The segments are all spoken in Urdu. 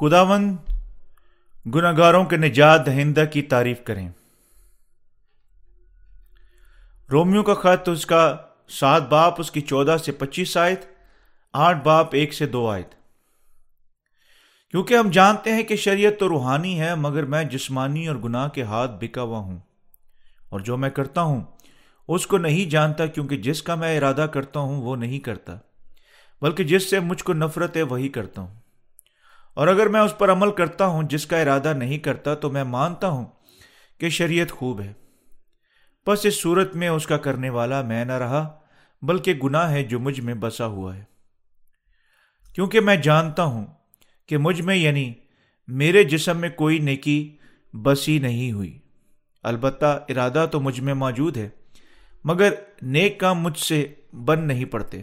خداون گناگاروں کے نجات دہندہ کی تعریف کریں۔ رومیو کا خط اس کا سات باپ، اس کی چودہ سے پچیس آیت، آٹھ باپ، ایک سے دو آیت۔ کیونکہ ہم جانتے ہیں کہ شریعت تو روحانی ہے، مگر میں جسمانی اور گناہ کے ہاتھ بکا ہوا ہوں۔ اور جو میں کرتا ہوں، اس کو نہیں جانتا، کیونکہ جس کا میں ارادہ کرتا ہوں، وہ نہیں کرتا، بلکہ جس سے مجھ کو نفرت ہے، وہی کرتا ہوں۔ اور اگر میں اس پر عمل کرتا ہوں جس کا ارادہ نہیں کرتا، تو میں مانتا ہوں کہ شریعت خوب ہے۔ بس اس صورت میں اس کا کرنے والا میں نہ رہا، بلکہ گناہ ہے جو مجھ میں بسا ہوا ہے۔ کیونکہ میں جانتا ہوں کہ مجھ میں یعنی میرے جسم میں کوئی نیکی بسی نہیں ہوئی۔ البتہ ارادہ تو مجھ میں موجود ہے، مگر نیک کام مجھ سے بن نہیں پڑتے۔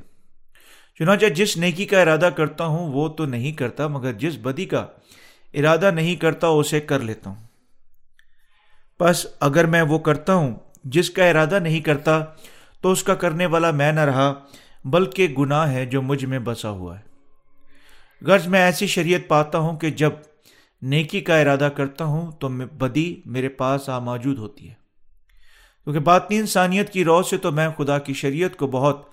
چنانچہ جس نیکی کا ارادہ کرتا ہوں، وہ تو نہیں کرتا، مگر جس بدی کا ارادہ نہیں کرتا، اسے کر لیتا ہوں۔ بس اگر میں وہ کرتا ہوں، جس کا ارادہ نہیں کرتا، تو اس کا کرنے والا میں نہ رہا، بلکہ گناہ ہے جو مجھ میں بسا ہوا ہے۔ غرض میں ایسی شریعت پاتا ہوں کہ جب نیکی کا ارادہ کرتا ہوں، تو بدی میرے پاس آ موجود ہوتی ہے۔ کیونکہ باطنی انسانیت کی رو سے تو میں خدا کی شریعت کو بہت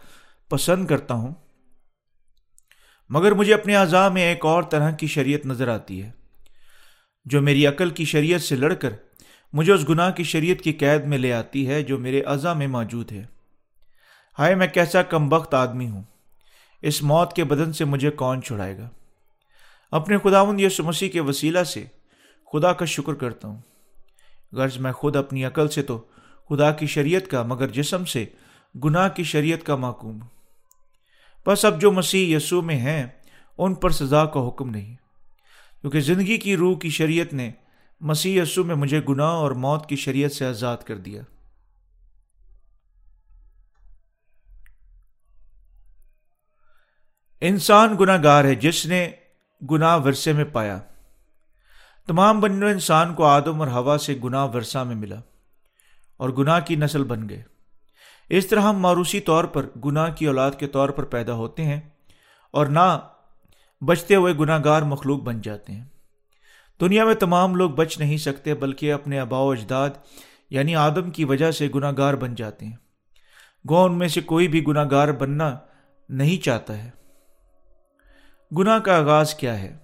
پسند کرتا ہوں۔ مگر مجھے اپنے اعضاء میں ایک اور طرح کی شریعت نظر آتی ہے۔ جو میری عقل کی شریعت سے لڑ کر مجھے اس گناہ کی شریعت کی قید میں لے آتی ہے جو میرے اعضاء میں موجود ہے۔ ہائے، میں کیسا کم وقت آدمی ہوں۔ اس موت کے بدن سے مجھے کون چھڑائے گا؟ اپنے خداون یس مسیح کے وسیلہ سے خدا کا شکر کرتا ہوں۔ غرض میں خود اپنی عقل سے تو خدا کی شریعت کا مگر جسم سے گناہ کی شریعت کا معقوم ہوں۔ بس اب جو مسیح یسوع میں ہیں، ان پر سزا کا حکم نہیں۔ کیونکہ زندگی کی روح کی شریعت نے مسیح یسوع میں مجھے گناہ اور موت کی شریعت سے آزاد کر دیا۔ انسان گناہ گار ہے جس نے گناہ ورثے میں پایا۔ تمام بنو انسان کو آدم اور ہوا سے گناہ ورثہ میں ملا اور گناہ کی نسل بن گئے۔ اس طرح ہم ماروسی طور پر گناہ کی اولاد کے طور پر پیدا ہوتے ہیں اور نہ بچتے ہوئے گناہ گار مخلوق بن جاتے ہیں۔ دنیا میں تمام لوگ بچ نہیں سکتے بلکہ اپنے آبا و اجداد یعنی آدم کی وجہ سے گناہ گار بن جاتے ہیں۔ گو ان میں سے کوئی بھی گناہ گار بننا نہیں چاہتا ہے۔ گناہ کا آغاز کیا ہے؟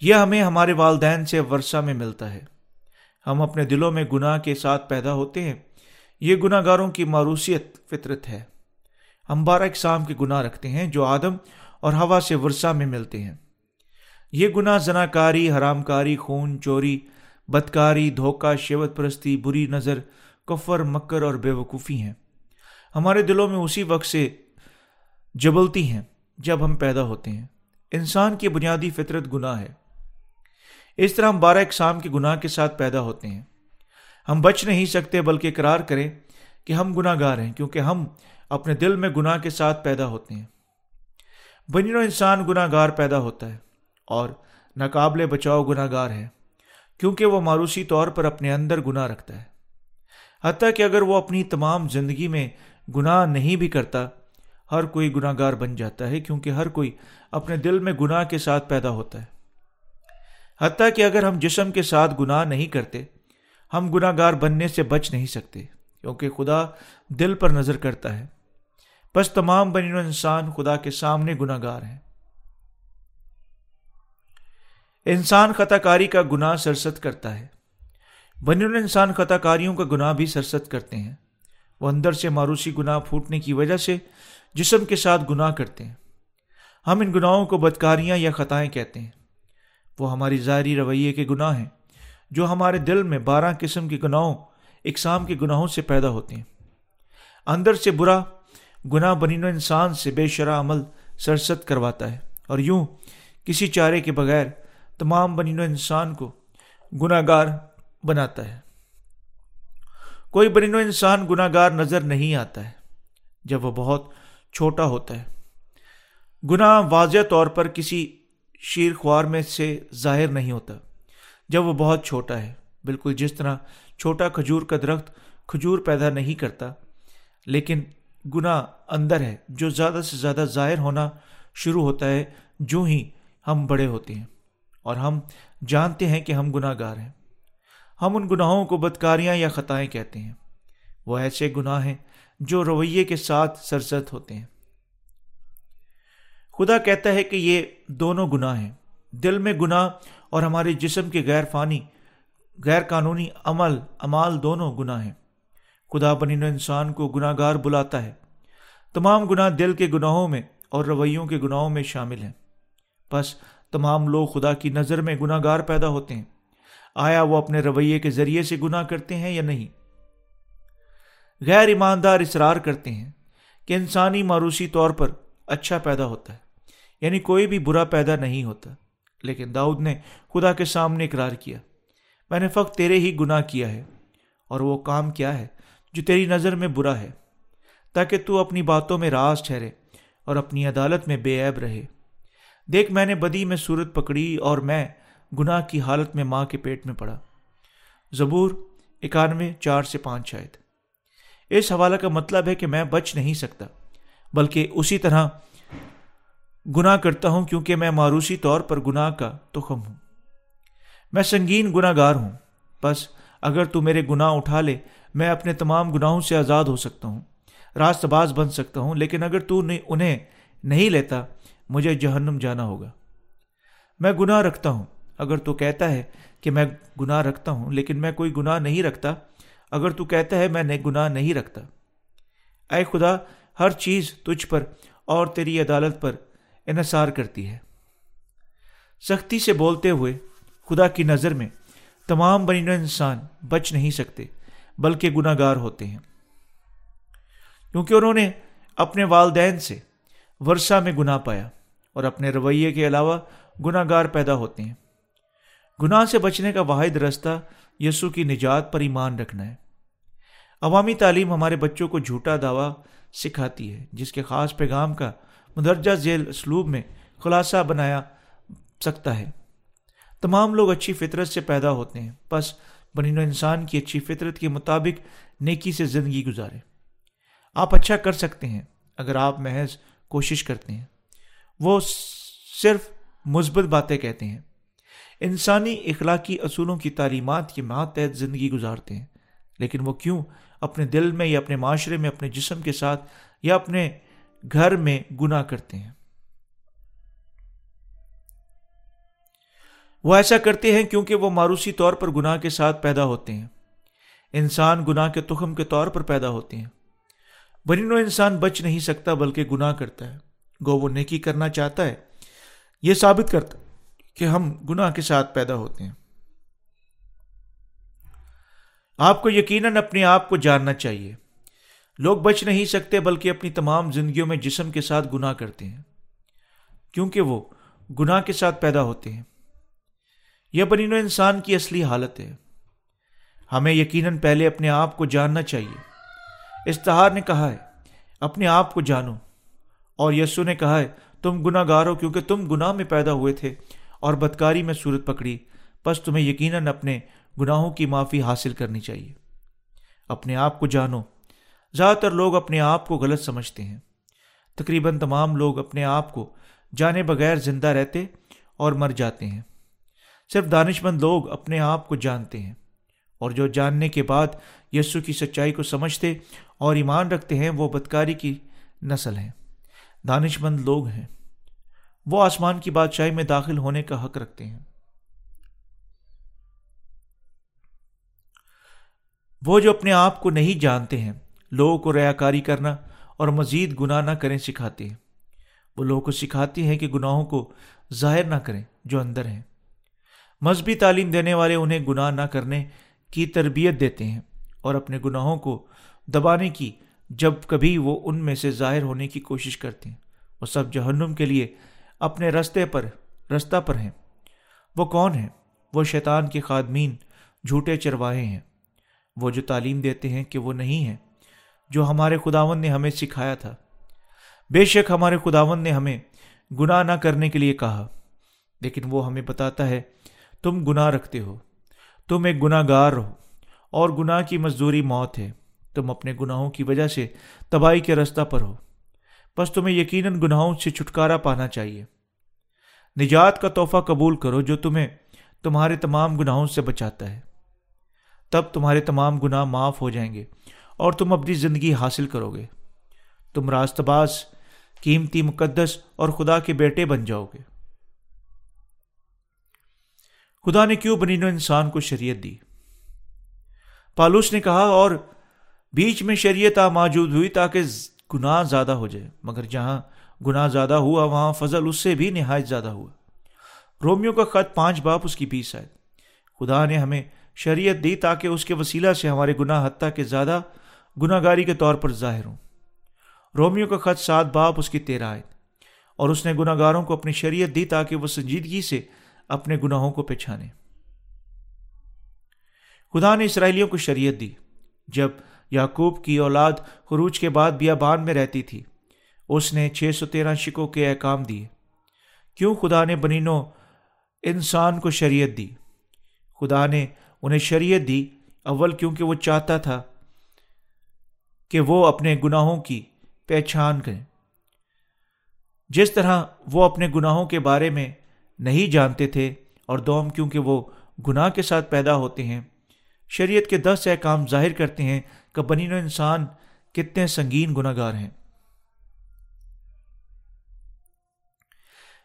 یہ ہمیں ہمارے والدین سے ورثہ میں ملتا ہے۔ ہم اپنے دلوں میں گناہ کے ساتھ پیدا ہوتے ہیں۔ یہ گناہ گاروں کی معروثیت فطرت ہے۔ ہم بارہ اقسام کے گناہ رکھتے ہیں جو آدم اور ہوا سے ورثہ میں ملتے ہیں۔ یہ گناہ زنا کاری حرام کاری خون چوری، بدکاری، دھوکہ، شیوت پرستی، بری نظر، کفر، مکر اور بے وقوفی ہیں۔ ہمارے دلوں میں اسی وقت سے جبلتی ہیں جب ہم پیدا ہوتے ہیں۔ انسان کی بنیادی فطرت گناہ ہے۔ اس طرح ہم بارہ اقسام کے گناہ کے ساتھ پیدا ہوتے ہیں۔ ہم بچ نہیں سکتے بلکہ اقرار کریں کہ ہم گناہ گار ہیں، کیونکہ ہم اپنے دل میں گناہ کے ساتھ پیدا ہوتے ہیں۔ بنو انسان گناہ گار پیدا ہوتا ہے اور ناقابل بچاؤ گناہ گار ہے، کیونکہ وہ ماروسی طور پر اپنے اندر گناہ رکھتا ہے۔ حتیٰ کہ اگر وہ اپنی تمام زندگی میں گناہ نہیں بھی کرتا، ہر کوئی گناہ گار بن جاتا ہے، کیونکہ ہر کوئی اپنے دل میں گناہ کے ساتھ پیدا ہوتا ہے۔ حتیٰ کہ اگر ہم جسم کے ساتھ گناہ نہیں کرتے ہم گناہ گار بننے سے بچ نہیں سکتے، کیونکہ خدا دل پر نظر کرتا ہے۔ بس تمام بنی انسان خدا کے سامنے گناہ گار ہیں۔ انسان خطا کاری کا گناہ سرست کرتا ہے۔ بنی انسان خطا کاریوں کا گناہ بھی سرست کرتے ہیں۔ وہ اندر سے ماروسی گناہ پھوٹنے کی وجہ سے جسم کے ساتھ گناہ کرتے ہیں۔ ہم ان گناہوں کو بدکاریاں یا خطائیں کہتے ہیں۔ وہ ہماری ظاہری رویے کے گناہ ہیں۔ جو ہمارے دل میں بارہ قسم کے گناہوں، اقسام کے گناہوں سے پیدا ہوتے ہیں۔ اندر سے برا، گناہ بنین و انسان سے بے شرح عمل سرست کرواتا ہے۔ اور یوں کسی چارے کے بغیر تمام بنین و انسان کو گناہ گار بناتا ہے۔ کوئی بنین و انسان گناہ گار نظر نہیں آتا ہے، جب وہ بہت چھوٹا ہوتا ہے۔ گناہ واضح طور پر کسی شیر خوار میں سے ظاہر نہیں ہوتا۔ جب وہ بہت چھوٹا ہے۔ بالکل جس طرح چھوٹا کھجور کا درخت کھجور پیدا نہیں کرتا، لیکن گناہ اندر ہے۔ جو زیادہ سے زیادہ ظاہر ہونا شروع ہوتا ہے، جو ہی ہم بڑے ہوتے ہیں۔ اور ہم جانتے ہیں کہ ہم گناہ گار ہیں۔ ہم ان گناہوں کو بدکاریاں یا خطائیں کہتے ہیں۔ وہ ایسے گناہ ہیں جو رویے کے ساتھ سرزد ہوتے ہیں۔ خدا کہتا ہے کہ یہ دونوں گناہ ہیں۔ دل میں گناہ اور ہمارے جسم کے غیر فانی، غیر قانونی عمل امال دونوں گناہ ہیں۔ خدا بنین انسان کو گناہ گار بلاتا ہے۔ تمام گناہ دل کے گناہوں میں اور رویوں کے گناہوں میں شامل ہیں۔ بس تمام لوگ خدا کی نظر میں گناہ گار پیدا ہوتے ہیں۔ آیا وہ اپنے رویے کے ذریعے سے گناہ کرتے ہیں یا نہیں؟ غیر ایماندار اصرار کرتے ہیں کہ انسانی معروسی طور پر اچھا پیدا ہوتا ہے یعنی کوئی بھی برا پیدا نہیں ہوتا۔ لیکن داؤد نے خدا کے سامنے اقرار کیا، میں نے فقط تیرے ہی گناہ کیا ہے، اور وہ کام کیا ہے جو تیری نظر میں برا ہے، تاکہ تو اپنی باتوں میں راز ٹھہرے اور اپنی عدالت میں بے عیب رہے۔ دیکھ، میں نے بدی میں صورت پکڑی اور میں گناہ کی حالت میں ماں کے پیٹ میں پڑا۔ زبور اکانوے، چار سے پانچ شاید اس حوالہ کا مطلب ہے کہ میں بچ نہیں سکتا، بلکہ اسی طرح گناہ کرتا ہوں کیونکہ میں معروسی طور پر گناہ کا تخم ہوں۔ میں سنگین گناہ گار ہوں۔ بس اگر تو میرے گناہ اٹھا لے، میں اپنے تمام گناہوں سے آزاد ہو سکتا ہوں راست باز بن سکتا ہوں، لیکن اگر تو انہیں نہیں لیتا، مجھے جہنم جانا ہوگا۔ میں گناہ رکھتا ہوں۔ اگر تو کہتا ہے کہ میں گناہ رکھتا ہوں، لیکن میں کوئی گناہ نہیں رکھتا، اگر تو کہتا ہے میں نے گناہ نہیں رکھتا۔ اے خدا، ہر چیز تجھ پر اور تیری عدالت پر انحصار کرتی ہے۔ سختی سے بولتے ہوئے خدا کی نظر میں تمام بنین انسان بچ نہیں سکتے، بلکہ گناہ گار ہوتے ہیں۔ کیونکہ انہوں نے اپنے والدین سے ورثہ میں گناہ پایا اور اپنے رویے کے علاوہ گناہ گار پیدا ہوتے ہیں۔ گناہ سے بچنے کا واحد رستہ یسو کی نجات پر ایمان رکھنا ہے۔ عوامی تعلیم ہمارے بچوں کو جھوٹا دعویٰ سکھاتی ہے، جس کے خاص پیغام کا مدرجہ ذیل اسلوب میں خلاصہ بنایا سکتا ہے۔ تمام لوگ اچھی فطرت سے پیدا ہوتے ہیں۔ بس بنین و انسان کی اچھی فطرت کے مطابق نیکی سے زندگی گزارے۔ آپ اچھا کر سکتے ہیں اگر آپ محض کوشش کرتے ہیں۔ وہ صرف مثبت باتیں کہتے ہیں۔ انسانی اخلاقی اصولوں کی تعلیمات کے ماتحت زندگی گزارتے ہیں۔ لیکن وہ کیوں اپنے دل میں یا اپنے معاشرے میں اپنے جسم کے ساتھ یا اپنے گھر میں گناہ کرتے ہیں۔ وہ ایسا کرتے ہیں کیونکہ وہ ماروسی طور پر گناہ کے ساتھ پیدا ہوتے ہیں۔ انسان گناہ کے تخم کے طور پر پیدا ہوتے ہیں۔ بنین و انسان بچ نہیں سکتا بلکہ گناہ کرتا ہے۔ گو وہ نیکی کرنا چاہتا ہے۔ یہ ثابت کرتا کہ ہم گناہ کے ساتھ پیدا ہوتے ہیں۔ آپ کو یقیناً اپنے آپ کو جاننا چاہیے۔ لوگ بچ نہیں سکتے بلکہ اپنی تمام زندگیوں میں جسم کے ساتھ گناہ کرتے ہیں۔ کیونکہ وہ گناہ کے ساتھ پیدا ہوتے ہیں۔ یہ بنین و انسان کی اصلی حالت ہے۔ ہمیں یقیناً پہلے اپنے آپ کو جاننا چاہیے۔ استہار نے کہا ہے، اپنے آپ کو جانو۔ اور یسو نے کہا ہے، تم گناہ گار ہو کیونکہ تم گناہ میں پیدا ہوئے تھے اور بدکاری میں صورت پکڑی۔ بس تمہیں یقیناً اپنے گناہوں کی معافی حاصل کرنی چاہیے۔ اپنے آپ کو جانو۔ زیادہ تر لوگ اپنے آپ کو غلط سمجھتے ہیں۔ تقریباً تمام لوگ اپنے آپ کو جانے بغیر زندہ رہتے اور مر جاتے ہیں۔ صرف دانش مند لوگ اپنے آپ کو جانتے ہیں اور جو جاننے کے بعد یسو کی سچائی کو سمجھتے اور ایمان رکھتے ہیں، وہ بدکاری کی نسل ہیں۔ دانش مند لوگ ہیں۔ وہ آسمان کی بادشاہی میں داخل ہونے کا حق رکھتے ہیں۔ وہ جو اپنے آپ کو نہیں جانتے ہیں لوگوں کو ریا کاری کرنا اور مزید گناہ نہ کریں سکھاتے ہیں۔ وہ لوگوں کو سکھاتے ہیں کہ گناہوں کو ظاہر نہ کریں جو اندر ہیں۔ مذہبی تعلیم دینے والے انہیں گناہ نہ کرنے کی تربیت دیتے ہیں اور اپنے گناہوں کو دبانے کی جب کبھی وہ ان میں سے ظاہر ہونے کی کوشش کرتے ہیں۔ وہ سب جہنم کے لیے اپنے رستے پر، رستہ پر ہیں۔ وہ کون ہیں؟ وہ شیطان کے خادمین، جھوٹے چرواہے ہیں۔ وہ جو تعلیم دیتے ہیں کہ وہ نہیں ہیں جو ہمارے خداون نے ہمیں سکھایا تھا۔ بے شک ہمارے خداون نے ہمیں گناہ نہ کرنے کے لیے کہا، لیکن وہ ہمیں بتاتا ہے، تم گناہ رکھتے ہو، تم ایک گناہ گار ہو اور گناہ کی مزدوری موت ہے۔ تم اپنے گناہوں کی وجہ سے تباہی کے رستہ پر ہو۔ بس تمہیں یقیناً گناہوں سے چھٹکارا پانا چاہیے۔ نجات کا تحفہ قبول کرو جو تمہیں تمہارے تمام گناہوں سے بچاتا ہے۔ تب تمہارے تمام گناہ معاف ہو جائیں گے۔ اور تم اپنی زندگی حاصل کرو گے۔ تم راست باز قیمتی مقدس اور خدا کے بیٹے بن جاؤ گے۔ خدا نے کیوں بنی نو انسان کو شریعت دی؟ پالوس نے کہا، اور بیچ میں شریعت آ موجود ہوئی تاکہ گناہ زیادہ ہو جائے۔ مگر جہاں گناہ زیادہ ہوا، وہاں فضل اس سے بھی نہایت زیادہ ہوا۔ رومیو کا خط پانچ باپ اس کی بیس آئے خدا نے ہمیں شریعت دی تاکہ اس کے وسیلہ سے ہمارے گناہ حتیٰ کے زیادہ گناہ گاری کے طور پر ظاہر ہوں۔ رومیو کا خط سات باپ اس کی تیرہ آئے اور اس نے گناہ گاروں کو اپنی شریعت دی تاکہ وہ سنجیدگی سے اپنے گناہوں کو پہچانے۔ خدا نے اسرائیلیوں کو شریعت دی۔ جب یعقوب کی اولاد خروج کے بعد بیابان میں رہتی تھی، اس نے چھ سو تیرہ شکوں کے احکام دیے۔ کیوں خدا نے بنینو انسان کو شریعت دی؟ خدا نے انہیں شریعت دی، اول کیونکہ وہ چاہتا تھا۔ کہ وہ اپنے گناہوں کی پہچان کریں۔ جس طرح وہ اپنے گناہوں کے بارے میں نہیں جانتے تھے اور دوم کیونکہ وہ گناہ کے ساتھ پیدا ہوتے ہیں، شریعت کے دس احکام ظاہر کرتے ہیں کہ بنین و انسان کتنے سنگین گناہ گار ہیں۔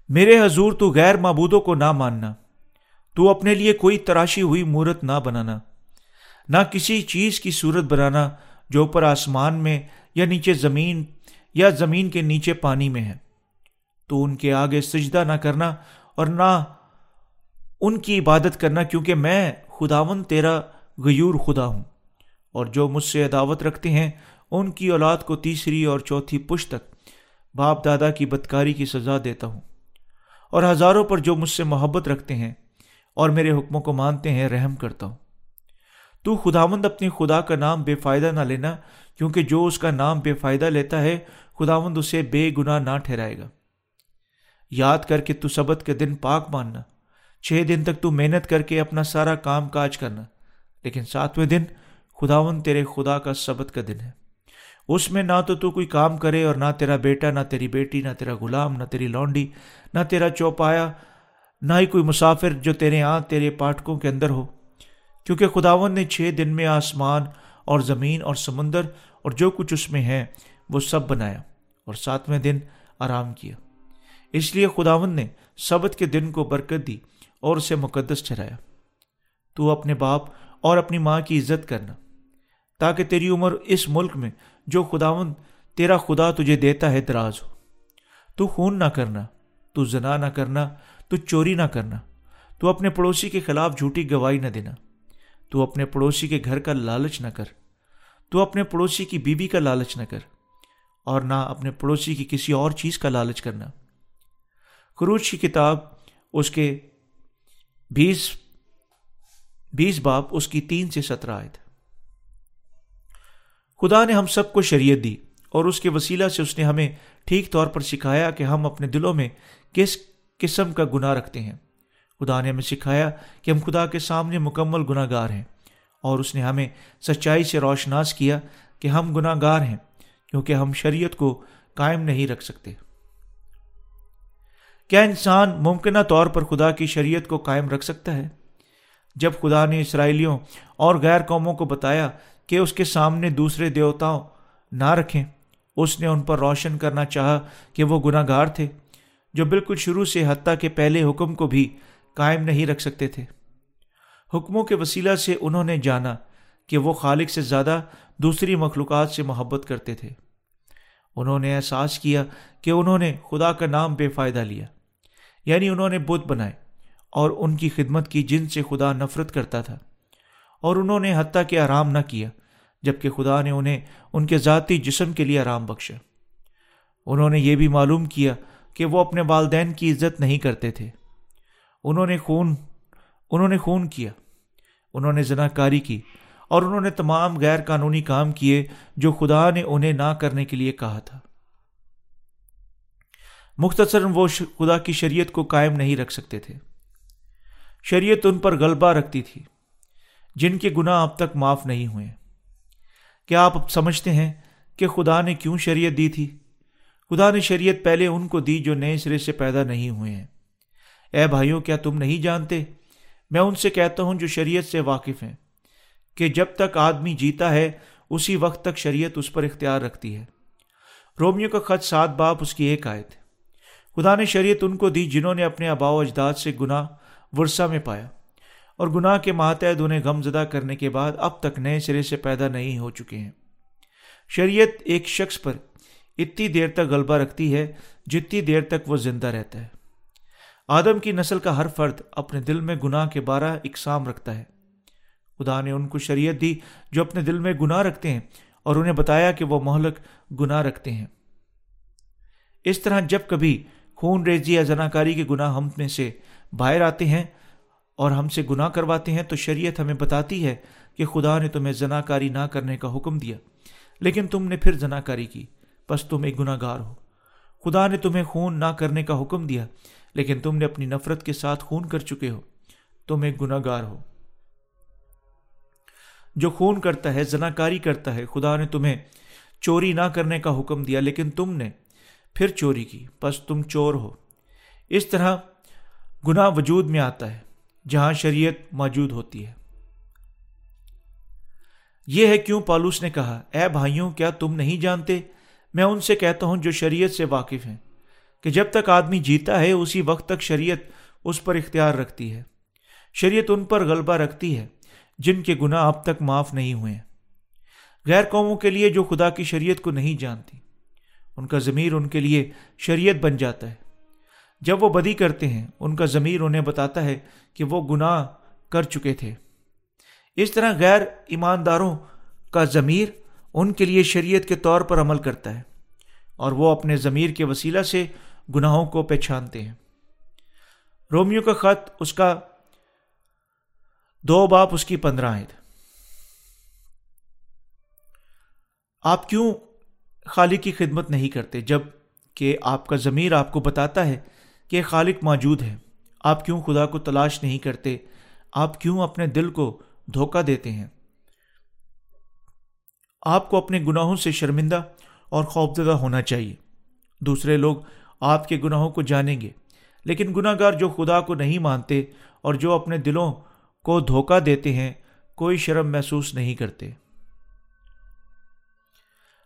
میرے حضور، تو غیر معبودوں کو نہ ماننا، تو اپنے لیے کوئی تراشی ہوئی مورت نہ بنانا، نہ کسی چیز کی صورت بنانا جو اوپر آسمان میں یا نیچے زمین یا زمین کے نیچے پانی میں ہے تو ان کے آگے سجدہ نہ کرنا اور نہ ان کی عبادت کرنا، کیونکہ میں خداون تیرا غیور خدا ہوں۔ اور جو مجھ سے عداوت رکھتے ہیں، ان کی اولاد کو تیسری اور چوتھی پش تک باپ دادا کی بدکاری کی سزا دیتا ہوں۔ اور ہزاروں پر جو مجھ سے محبت رکھتے ہیں اور میرے حکموں کو مانتے ہیں، رحم کرتا ہوں۔ تو خداوند اپنی خدا کا نام بے فائدہ نہ لینا، کیونکہ جو اس کا نام بے فائدہ لیتا ہے، خداوند اسے بے گناہ نہ ٹھہرائے گا۔ یاد کر کے تو سبت کے دن پاک ماننا، چھ دن تک تو محنت کر کے اپنا سارا کام کاج کرنا۔ لیکن ساتویں دن خداون تیرے خدا کا سبت کا دن ہے۔ اس میں نہ تو تو کوئی کام کرے اور نہ تیرا بیٹا، نہ تیری بیٹی، نہ تیرا غلام، نہ تیری لونڈی، نہ تیرا چوپایا، نہ ہی کوئی مسافر جو تیرے یہاں تیرے پاٹکوں کے اندر ہو۔ کیونکہ خداون نے چھ دن میں آسمان اور زمین اور سمندر اور جو کچھ اس میں ہے، وہ سب بنایا اور ساتویں دن آرام کیا۔ اس لیے خداون نے سبت کے دن کو برکت دی اور اسے مقدس ٹھہرایا۔ تو اپنے باپ اور اپنی ماں کی عزت کرنا، تاکہ تیری عمر اس ملک میں جو خداون تیرا خدا تجھے دیتا ہے دراز ہو۔ تو خون نہ کرنا، تو زنا نہ کرنا، تو چوری نہ کرنا، تو اپنے پڑوسی کے خلاف جھوٹی گواہی نہ دینا۔ تو اپنے پڑوسی کے گھر کا لالچ نہ کر۔ تو اپنے پڑوسی کی بیوی کا لالچ نہ کر۔ اور نہ اپنے پڑوسی کی کسی اور چیز کا لالچ کرنا۔ خروج کی کتاب اس کے بیس بیس باپ اس کی تین سے سترہ آئے تھے خدا نے ہم سب کو شریعت دی اور اس کے وسیلہ سے اس نے ہمیں ٹھیک طور پر سکھایا کہ ہم اپنے دلوں میں کس قسم کا گناہ رکھتے ہیں۔ خدا نے ہمیں سکھایا کہ ہم خدا کے سامنے مکمل گناہ گار ہیں اور اس نے ہمیں سچائی سے روشناس کیا کہ ہم گناہ گار ہیں کیونکہ ہم شریعت کو قائم نہیں رکھ سکتے۔ کیا انسان ممکنہ طور پر خدا کی شریعت کو قائم رکھ سکتا ہے؟ جب خدا نے اسرائیلیوں اور غیر قوموں کو بتایا کہ اس کے سامنے دوسرے دیوتاؤں نہ رکھیں، اس نے ان پر روشن کرنا چاہا کہ وہ گناہ گار تھے، جو بالکل شروع سے حتیٰ کے پہلے حکم کو بھی قائم نہیں رکھ سکتے تھے۔ حکموں کے وسیلہ سے انہوں نے جانا کہ وہ خالق سے زیادہ دوسری مخلوقات سے محبت کرتے تھے۔ انہوں نے احساس کیا کہ انہوں نے خدا کا نام بے فائدہ لیا یعنی انہوں نے بت بنائے اور ان کی خدمت کی جن سے خدا نفرت کرتا تھا۔ اور انہوں نے حتیٰ کہ آرام نہ کیا جبکہ خدا نے انہیں ان کے ذاتی جسم کے لیے آرام بخشا۔ انہوں نے یہ بھی معلوم کیا کہ وہ اپنے والدین کی عزت نہیں کرتے تھے۔ انہوں نے خون، انہوں نے خون کیا، انہوں نے زنا کاری کی اور انہوں نے تمام غیر قانونی کام کیے جو خدا نے انہیں نہ کرنے کے لیے کہا تھا۔ مختصر وہ خدا کی شریعت کو قائم نہیں رکھ سکتے تھے۔ شریعت ان پر غلبہ رکھتی تھی جن کے گناہ اب تک معاف نہیں ہوئے۔ کیا آپ سمجھتے ہیں کہ خدا نے کیوں شریعت دی تھی؟ خدا نے شریعت پہلے ان کو دی جو نئے سرے سے پیدا نہیں ہوئے ہیں۔ اے بھائیوں، کیا تم نہیں جانتے؟ میں ان سے کہتا ہوں جو شریعت سے واقف ہیں کہ جب تک آدمی جیتا ہے، اسی وقت تک شریعت اس پر اختیار رکھتی ہے۔ رومیو کا خط سات باپ، اس کی ایک آیت۔ خدا نے شریعت ان کو دی جنہوں نے اپنے آبا و اجداد سے گناہ ورثہ میں پایا اور گناہ کے ماتحت انہیں غم زدہ کرنے کے بعد اب تک نئے سرے سے پیدا نہیں ہو چکے ہیں۔ شریعت ایک شخص پر اتنی دیر تک غلبہ رکھتی ہے جتنی دیر تک وہ زندہ رہتا ہے۔ آدم کی نسل کا ہر فرد اپنے دل میں گناہ کے بارہ اقسام رکھتا ہے۔ خدا نے ان کو شریعت دی جو اپنے دل میں گناہ رکھتے ہیں اور انہیں بتایا کہ وہ مہلک گناہ رکھتے ہیں۔ اس طرح جب کبھی خون ریزی یا زناکاری کے گناہ ہم میں سے باہر آتے ہیں اور ہم سے گناہ کرواتے ہیں تو شریعت ہمیں بتاتی ہے کہ خدا نے تمہیں زناکاری نہ کرنے کا حکم دیا، لیکن تم نے پھر زناکاری کی بس تم ایک گناہ گار ہو۔ خدا نے تمہیں خون نہ کرنے کا حکم دیا لیکن تم نے اپنی نفرت کے ساتھ خون کر چکے ہو، تم ایک گناہ گار ہو۔ جو خون کرتا ہے، زناکاری کرتا ہے۔ خدا نے تمہیں چوری نہ کرنے کا حکم دیا، لیکن تم نے پھر چوری کی۔ بس تم چور ہو۔ اس طرح گناہ وجود میں آتا ہے، جہاں شریعت موجود ہوتی ہے۔ یہ ہے کیوں پالوس نے کہا، اے بھائیوں، کیا تم نہیں جانتے؟ میں ان سے کہتا ہوں جو شریعت سے واقف ہیں۔ کہ جب تک آدمی جیتا ہے، اسی وقت تک شریعت اس پر اختیار رکھتی ہے۔ شریعت ان پر غلبہ رکھتی ہے جن کے گناہ اب تک معاف نہیں ہوئے غیر قوموں کے لیے جو خدا کی شریعت کو نہیں جانتی، ان کا ضمیر ان کے لیے شریعت بن جاتا ہے۔ جب وہ بدی کرتے ہیں، ان کا ضمیر انہیں بتاتا ہے کہ وہ گناہ کر چکے تھے۔ اس طرح غیر ایمانداروں کا ضمیر ان کے لیے شریعت کے طور پر عمل کرتا ہے اور وہ اپنے ضمیر کے وسیلہ سے گناہوں کو پہچانتے ہیں۔ رومیو کا خط اس کا دو باپ اس کی پندرہ آئے آپ کیوں خالق کی خدمت نہیں کرتے جبکہ آپ کا ضمیر آپ کو بتاتا ہے کہ خالق موجود ہے؟ آپ کیوں خدا کو تلاش نہیں کرتے؟ آپ کیوں اپنے دل کو دھوکہ دیتے ہیں؟ آپ کو اپنے گناہوں سے شرمندہ اور خوفزدہ ہونا چاہیے۔ دوسرے لوگ آپ کے گناہوں کو جانیں گے۔ لیکن گناہ گار جو خدا کو نہیں مانتے اور جو اپنے دلوں کو دھوکہ دیتے ہیں، کوئی شرم محسوس نہیں کرتے۔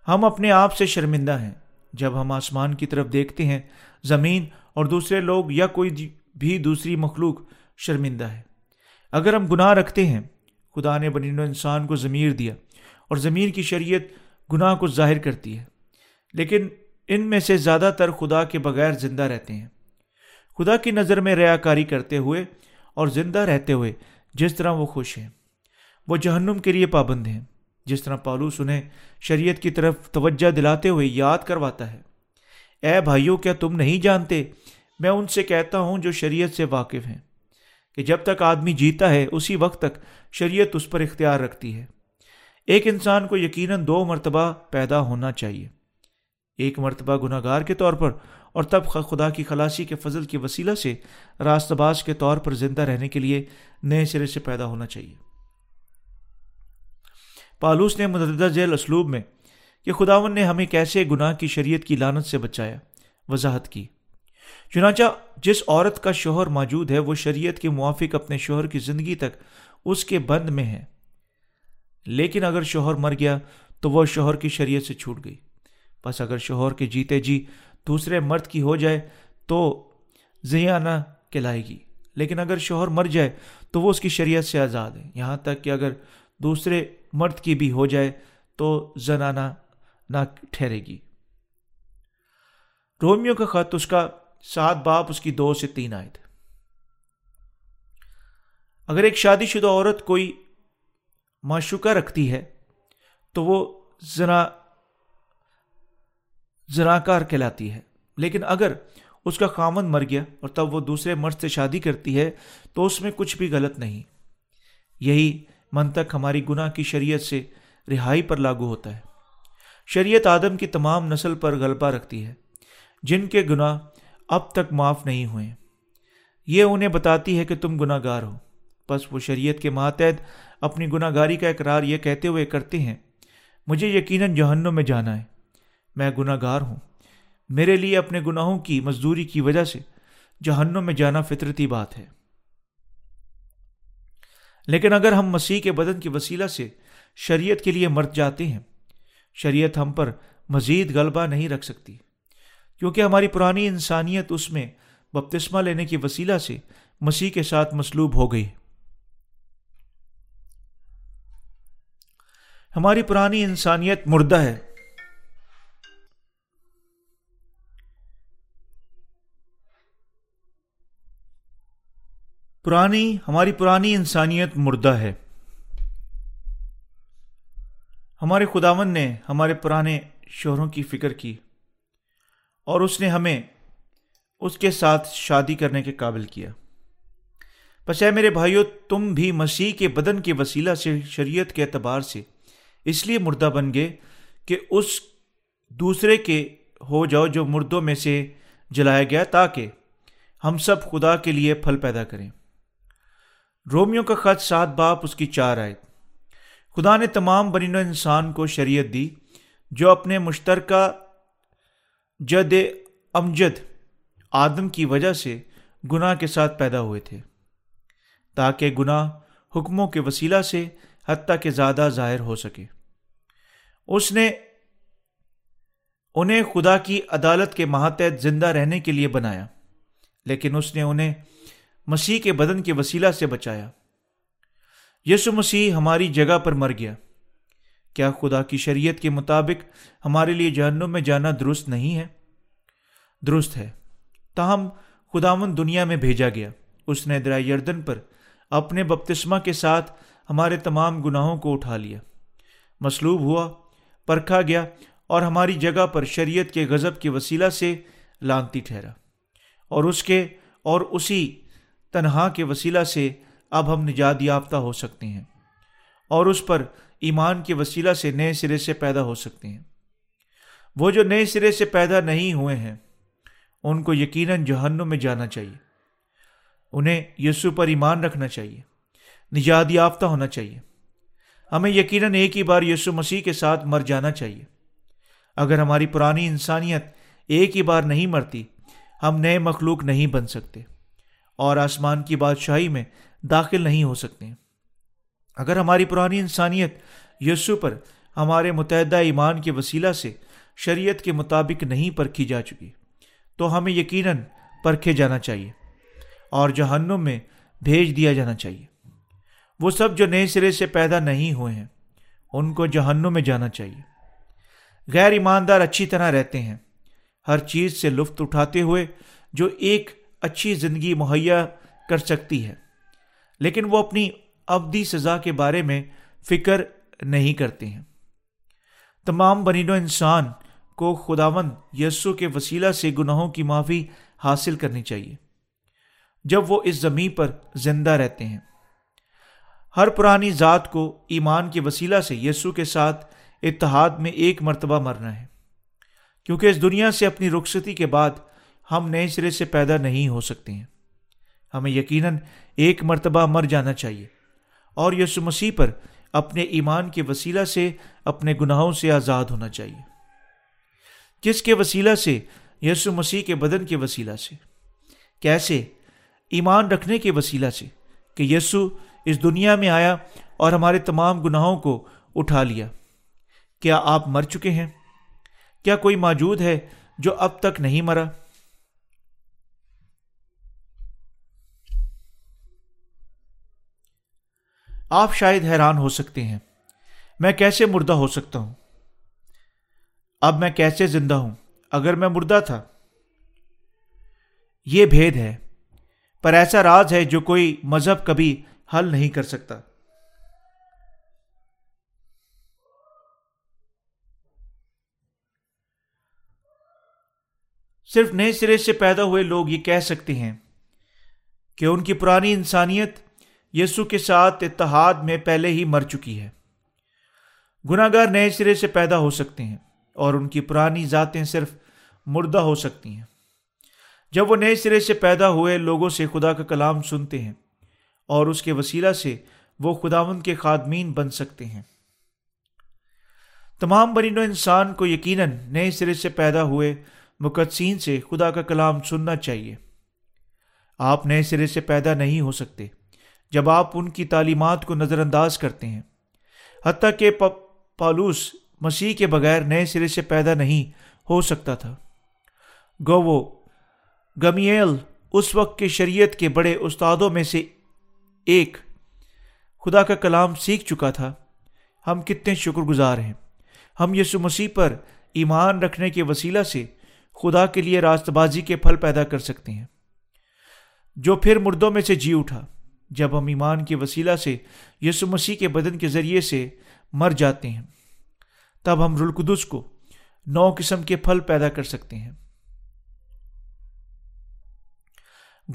ہم اپنے آپ سے شرمندہ ہیں۔ جب ہم آسمان کی طرف دیکھتے ہیں، زمین اور دوسرے لوگ یا کوئی بھی دوسری مخلوق شرمندہ ہے۔ اگر ہم گناہ رکھتے ہیں، خدا نے بنی انسان کو ضمیر دیا اور ضمیر کی شریعت گناہ کو ظاہر کرتی ہے۔ لیکن ان میں سے زیادہ تر خدا کے بغیر زندہ رہتے ہیں۔ خدا کی نظر میں ریا کاری کرتے ہوئے اور زندہ رہتے ہوئے جس طرح وہ خوش ہیں، وہ جہنم کے لیے پابند ہیں۔ جس طرح پالوس انہیں شریعت کی طرف توجہ دلاتے ہوئے یاد کرواتا ہے۔ اے بھائیوں، کیا تم نہیں جانتے؟ میں ان سے کہتا ہوں جو شریعت سے واقف ہیں کہ جب تک آدمی جیتا ہے، اسی وقت تک شریعت اس پر اختیار رکھتی ہے۔ ایک انسان کو یقیناً دو مرتبہ پیدا ہونا چاہیے۔ ایک مرتبہ گناہ گار کے طور پر اور تب خدا کی خلاصی کے فضل کے وسیلہ سے راست باز کے طور پر زندہ رہنے کے لیے نئے سرے سے پیدا ہونا چاہیے۔ پالوس نے متدہ ذیل اسلوب میں کہ خداون نے ہمیں کیسے گناہ کی شریعت کی لانت سے بچایا، وضاحت کی۔ چنانچہ جس عورت کا شوہر موجود ہے، وہ شریعت کے موافق اپنے شوہر کی زندگی تک اس کے بند میں ہے۔ لیکن اگر شوہر مر گیا تو وہ شوہر کی شریعت سے چھوٹ گئی۔ بس اگر شوہر کے جیتے جی دوسرے مرد کی ہو جائے تو زیانہ کہلائے گی۔ لیکن اگر شوہر مر جائے تو وہ اس کی شریعت سے آزاد ہے۔ یہاں تک کہ اگر دوسرے مرد کی بھی ہو جائے تو زنانہ نہ ٹھہرے گی۔ رومیو کا خط، اس کا سات باپ، اس کی دو سے تین آئے تھے اگر ایک شادی شدہ عورت کوئی معشوقہ رکھتی ہے تو وہ زنا زناکار کہلاتی ہے۔ لیکن اگر اس کا خامن مر گیا اور تب وہ دوسرے مرد سے شادی کرتی ہے، تو اس میں کچھ بھی غلط نہیں۔ یہی منطق ہماری گناہ کی شریعت سے رہائی پر لاگو ہوتا ہے۔ شریعت آدم کی تمام نسل پر غلبہ رکھتی ہے۔ جن کے گناہ اب تک معاف نہیں ہوئے۔ یہ انہیں بتاتی ہے کہ تم گناہ گار ہو۔ بس وہ شریعت کے ماتحت اپنی گناہ گاری کا اقرار یہ کہتے ہوئے کرتے ہیں، مجھے یقیناً جہنم میں جانا ہے۔ میں گناہ گار ہوں۔ میرے لیے اپنے گناہوں کی مزدوری کی وجہ سے جہنم میں جانا فطرتی بات ہے۔ لیکن اگر ہم مسیح کے بدن کے وسیلہ سے شریعت کے لیے مرد جاتے ہیں، شریعت ہم پر مزید غلبہ نہیں رکھ سکتی۔ کیونکہ ہماری پرانی انسانیت اس میں بپتسمہ لینے کی وسیلہ سے مسیح کے ساتھ مسلوب ہو گئی۔ ہماری پرانی انسانیت مردہ ہے۔ پرانی، ہماری پرانی انسانیت مردہ ہے۔ ہمارے خداون نے ہمارے پرانے شوہروں کی فکر کی اور اس نے ہمیں اس کے ساتھ شادی کرنے کے قابل کیا۔ پس اے میرے بھائیو، تم بھی مسیح کے بدن کے وسیلہ سے، شریعت کے اعتبار سے اس لیے مردہ بن گئے کہ اس دوسرے کے ہو جاؤ جو مردوں میں سے جلایا گیا تاکہ ہم سب خدا کے لیے پھل پیدا کریں۔ رومیو کا خط سات باپ، اس کی چار آئے خدا نے تمام برین و انسان کو شریعت دی، جو اپنے مشترکہ جد امجد آدم کی وجہ سے گناہ کے ساتھ پیدا ہوئے تھے، تاکہ گناہ حکموں کے وسیلہ سے حتیٰ کہ زیادہ ظاہر ہو سکے۔ اس نے انہیں خدا کی عدالت کے ماتحت زندہ رہنے کے لیے بنایا، لیکن اس نے انہیں مسیح کے بدن کے وسیلہ سے بچایا۔ یسو مسیح ہماری جگہ پر مر گیا۔ کیا خدا کی شریعت کے مطابق ہمارے لیے جہنم میں جانا درست نہیں ہے؟ درست ہے۔ تاہم خداون دنیا میں بھیجا گیا۔ اس نے درا یردن پر اپنے بپتسمہ کے ساتھ ہمارے تمام گناہوں کو اٹھا لیا۔ مصلوب ہوا، پرکھا گیا اور ہماری جگہ پر شریعت کے غضب کے وسیلہ سے لانتی ٹھہرا۔ اور اس کے اور اسی تنہا کے وسیلہ سے اب ہم نجات یافتہ ہو سکتے ہیں اور اس پر ایمان کے وسیلہ سے نئے سرے سے پیدا ہو سکتے ہیں۔ وہ جو نئے سرے سے پیدا نہیں ہوئے ہیں، ان کو یقیناً جہنم میں جانا چاہیے۔ انہیں یسو پر ایمان رکھنا چاہیے، نجات یافتہ ہونا چاہیے۔ ہمیں یقیناً ایک ہی بار یسو مسیح کے ساتھ مر جانا چاہیے۔ اگر ہماری پرانی انسانیت ایک ہی بار نہیں مرتی، ہم نئے مخلوق نہیں بن سکتے۔ اور آسمان کی بادشاہی میں داخل نہیں ہو سکتے۔ اگر ہماری پرانی انسانیت یسو پر ہمارے متحدہ ایمان کے وسیلہ سے شریعت کے مطابق نہیں پرکھی جا چکی، تو ہمیں یقیناً پرکھے جانا چاہیے اور جہنم میں بھیج دیا جانا چاہیے۔ وہ سب جو نئے سرے سے پیدا نہیں ہوئے ہیں، ان کو جہنم میں جانا چاہیے۔ غیر ایماندار اچھی طرح رہتے ہیں، ہر چیز سے لطف اٹھاتے ہوئے جو ایک اچھی زندگی مہیا کر سکتی ہے۔ لیکن وہ اپنی ابدی سزا کے بارے میں فکر نہیں کرتے ہیں۔ تمام بنین و انسان کو خداون یسو کے وسیلہ سے گناہوں کی معافی حاصل کرنی چاہیے۔ جب وہ اس زمین پر زندہ رہتے ہیں۔ ہر پرانی ذات کو ایمان کے وسیلہ سے یسو کے ساتھ اتحاد میں ایک مرتبہ مرنا ہے۔ کیونکہ اس دنیا سے اپنی رخصتی کے بعد ہم نئے سرے سے پیدا نہیں ہو سکتے ہیں۔ ہمیں یقیناً ایک مرتبہ مر جانا چاہیے۔ اور یسو مسیح پر اپنے ایمان کے وسیلہ سے اپنے گناہوں سے آزاد ہونا چاہیے۔ کس کے وسیلہ سے؟ یسو مسیح کے بدن کے وسیلہ سے۔ کیسے؟ ایمان رکھنے کے وسیلہ سے کہ یسو اس دنیا میں آیا اور ہمارے تمام گناہوں کو اٹھا لیا۔ کیا آپ مر چکے ہیں؟ کیا کوئی موجود ہے جو اب تک نہیں مرا؟ آپ شاید حیران ہو سکتے ہیں۔ میں کیسے مردہ ہو سکتا ہوں؟ اب میں کیسے زندہ ہوں؟ اگر میں مردہ تھا۔ یہ بھید ہے، پر ایسا راز ہے جو کوئی مذہب کبھی حل نہیں کر سکتا۔ صرف نئے سرے سے پیدا ہوئے لوگ یہ کہہ سکتے ہیں کہ ان کی پرانی انسانیت یسو کے ساتھ اتحاد میں پہلے ہی مر چکی ہے۔ گناگار نئے سرے سے پیدا ہو سکتے ہیں اور ان کی پرانی ذاتیں صرف مردہ ہو سکتی ہیں۔ جب وہ نئے سرے سے پیدا ہوئے، لوگوں سے خدا کا کلام سنتے ہیں اور اس کے وسیلہ سے وہ خداون کے خادمین بن سکتے ہیں۔ تمام برین و انسان کو یقیناً نئے سرے سے پیدا ہوئے مقدسین سے خدا کا کلام سننا چاہیے۔ آپ نئے سرے سے پیدا نہیں ہو سکتے۔ جب آپ ان کی تعلیمات کو نظر انداز کرتے ہیں۔ حتیٰ کہ پالوس مسیح کے بغیر نئے سرے سے پیدا نہیں ہو سکتا تھا۔ گو وہ گمیل اس وقت کے شریعت کے بڑے استادوں میں سے ایک خدا کا کلام سیکھ چکا تھا۔ ہم کتنے شکر گزار ہیں۔ ہم یسو مسیح پر ایمان رکھنے کے وسیلہ سے خدا کے لیے راست بازی کے پھل پیدا کر سکتے ہیں۔ جو پھر مردوں میں سے جی اٹھا۔ جب ہم ایمان کے وسیلہ سے یسو مسیح کے بدن کے ذریعے سے مر جاتے ہیں، تب ہم رلقدس کو نو قسم کے پھل پیدا کر سکتے ہیں۔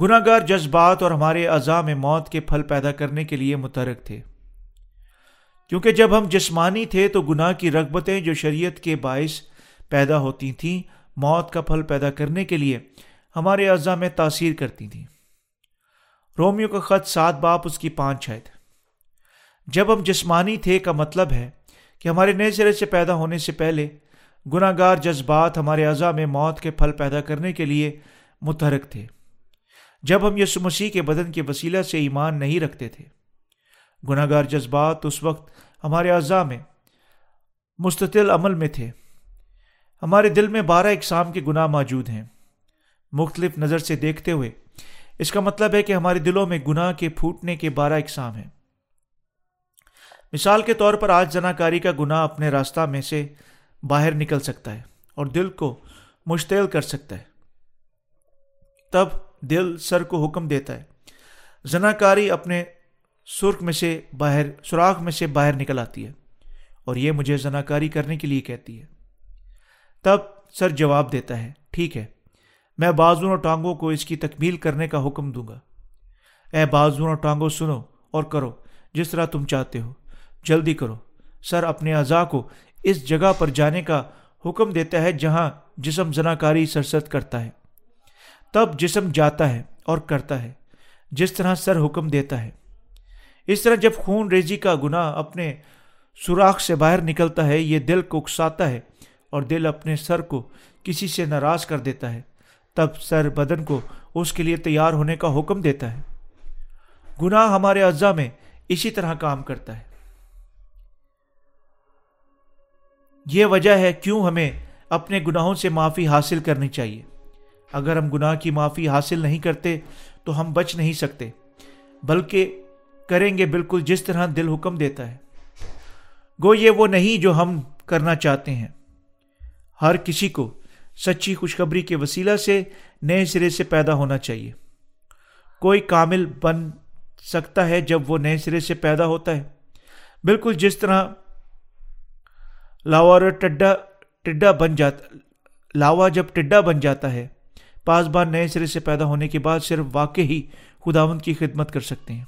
گناہ گار جذبات اور ہمارے اعضاء میں موت کے پھل پیدا کرنے کے لیے مترک تھے۔ کیونکہ جب ہم جسمانی تھے تو گناہ کی رغبتیں جو شریعت کے باعث پیدا ہوتی تھیں، موت کا پھل پیدا کرنے کے لیے ہمارے اعضاء میں تاثیر کرتی تھیں۔ رومیو کا خط سات باپ اس کی پانچ ہے۔ جب ہم جسمانی تھے کا مطلب ہے کہ ہمارے نئے سرے سے پیدا ہونے سے پہلے گناہ گار جذبات ہمارے اعضاء میں موت کے پھل پیدا کرنے کے لیے متحرک تھے۔ جب ہم یسو مسیح کے بدن کے وسیلہ سے ایمان نہیں رکھتے تھے گناہ گار جذبات اس وقت ہمارے اعضاء میں مستطل عمل میں تھے۔ ہمارے دل میں بارہ اقسام کے گناہ موجود ہیں۔ مختلف نظر سے دیکھتے ہوئے اس کا مطلب ہے کہ ہمارے دلوں میں گناہ کے پھوٹنے کے بارہ اقسام ہیں۔ مثال کے طور پر آج زنا کاری کا گناہ اپنے راستہ میں سے باہر نکل سکتا ہے اور دل کو مشتعل کر سکتا ہے۔ تب دل سر کو حکم دیتا ہے۔ زنا کاری اپنے سرخ میں سے باہر، سوراخ میں سے باہر نکل آتی ہے اور یہ مجھے زنا کاری کرنے کے لیے کہتی ہے۔ تب سر جواب دیتا ہے، ٹھیک ہے۔ میں بازو اور ٹانگوں کو اس کی تکمیل کرنے کا حکم دوں گا۔ اے بازو اور ٹانگوں، سنو اور کرو جس طرح تم چاہتے ہو۔ جلدی کرو۔ سر اپنے اعضاء کو اس جگہ پر جانے کا حکم دیتا ہے جہاں جسم زنا کاری سرست کرتا ہے۔ تب جسم جاتا ہے اور کرتا ہے، جس طرح سر حکم دیتا ہے۔ اس طرح جب خون ریزی کا گناہ اپنے سوراخ سے باہر نکلتا ہے، یہ دل کو اکساتا ہے اور دل اپنے سر کو کسی سے ناراض کر دیتا ہے۔ تب سر بدن کو اس کے لیے تیار ہونے کا حکم دیتا ہے۔ گناہ ہمارے اعضاء میں اسی طرح کام کرتا ہے۔ یہ وجہ ہے کیوں ہمیں اپنے گناہوں سے معافی حاصل کرنی چاہیے۔ اگر ہم گناہ کی معافی حاصل نہیں کرتے تو ہم بچ نہیں سکتے، بلکہ کریں گے بالکل جس طرح دل حکم دیتا ہے۔ گو یہ وہ نہیں جو ہم کرنا چاہتے ہیں۔ ہر کسی کو سچی خوشخبری کے وسیلہ سے نئے سرے سے پیدا ہونا چاہیے۔ کوئی کامل بن سکتا ہے جب وہ نئے سرے سے پیدا ہوتا ہے۔ بالکل جس طرح لاوا ٹڈا ٹڈا بن جاتا لاوا جب ٹڈا بن جاتا ہے، پاس بار نئے سرے سے پیدا ہونے کے بعد صرف واقع ہی خداون کی خدمت کر سکتے ہیں۔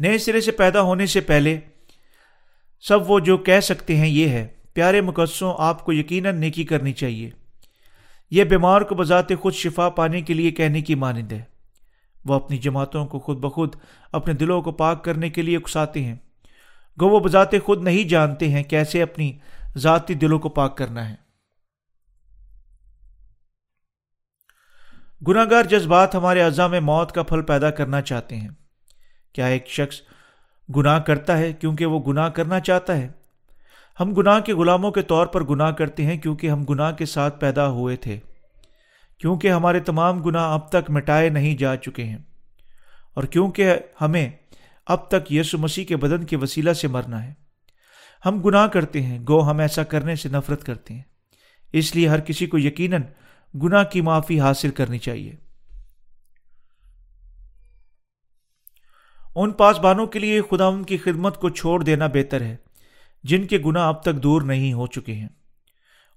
نئے سرے سے پیدا ہونے سے پہلے سب وہ جو کہہ سکتے ہیں یہ ہے پیارے مقدسوں، آپ کو یقیناً نیکی کرنی چاہیے۔ یہ بیمار کو بذات خود شفا پانے کے لیے کہنے کی مانند ہے۔ وہ اپنی جماعتوں کو خود بخود اپنے دلوں کو پاک کرنے کے لیے اکساتے ہیں۔ گو وہ بذات خود نہیں جانتے ہیں کیسے اپنی ذاتی دلوں کو پاک کرنا ہے۔ گناہ گار جذبات ہمارے اعضاء میں موت کا پھل پیدا کرنا چاہتے ہیں۔ کیا ایک شخص گناہ کرتا ہے کیونکہ وہ گناہ کرنا چاہتا ہے؟ ہم گناہ کے غلاموں کے طور پر گناہ کرتے ہیں کیونکہ ہم گناہ کے ساتھ پیدا ہوئے تھے۔ کیونکہ ہمارے تمام گناہ اب تک مٹائے نہیں جا چکے ہیں۔ اور کیونکہ ہمیں اب تک یسو مسیح کے بدن کے وسیلہ سے مرنا ہے۔ ہم گناہ کرتے ہیں، گو ہم ایسا کرنے سے نفرت کرتے ہیں۔ اس لیے ہر کسی کو یقیناً گناہ کی معافی حاصل کرنی چاہیے۔ ان پاسبانوں کے لیے خدا ان کی خدمت کو چھوڑ دینا بہتر ہے۔ جن کے گناہ اب تک دور نہیں ہو چکے ہیں۔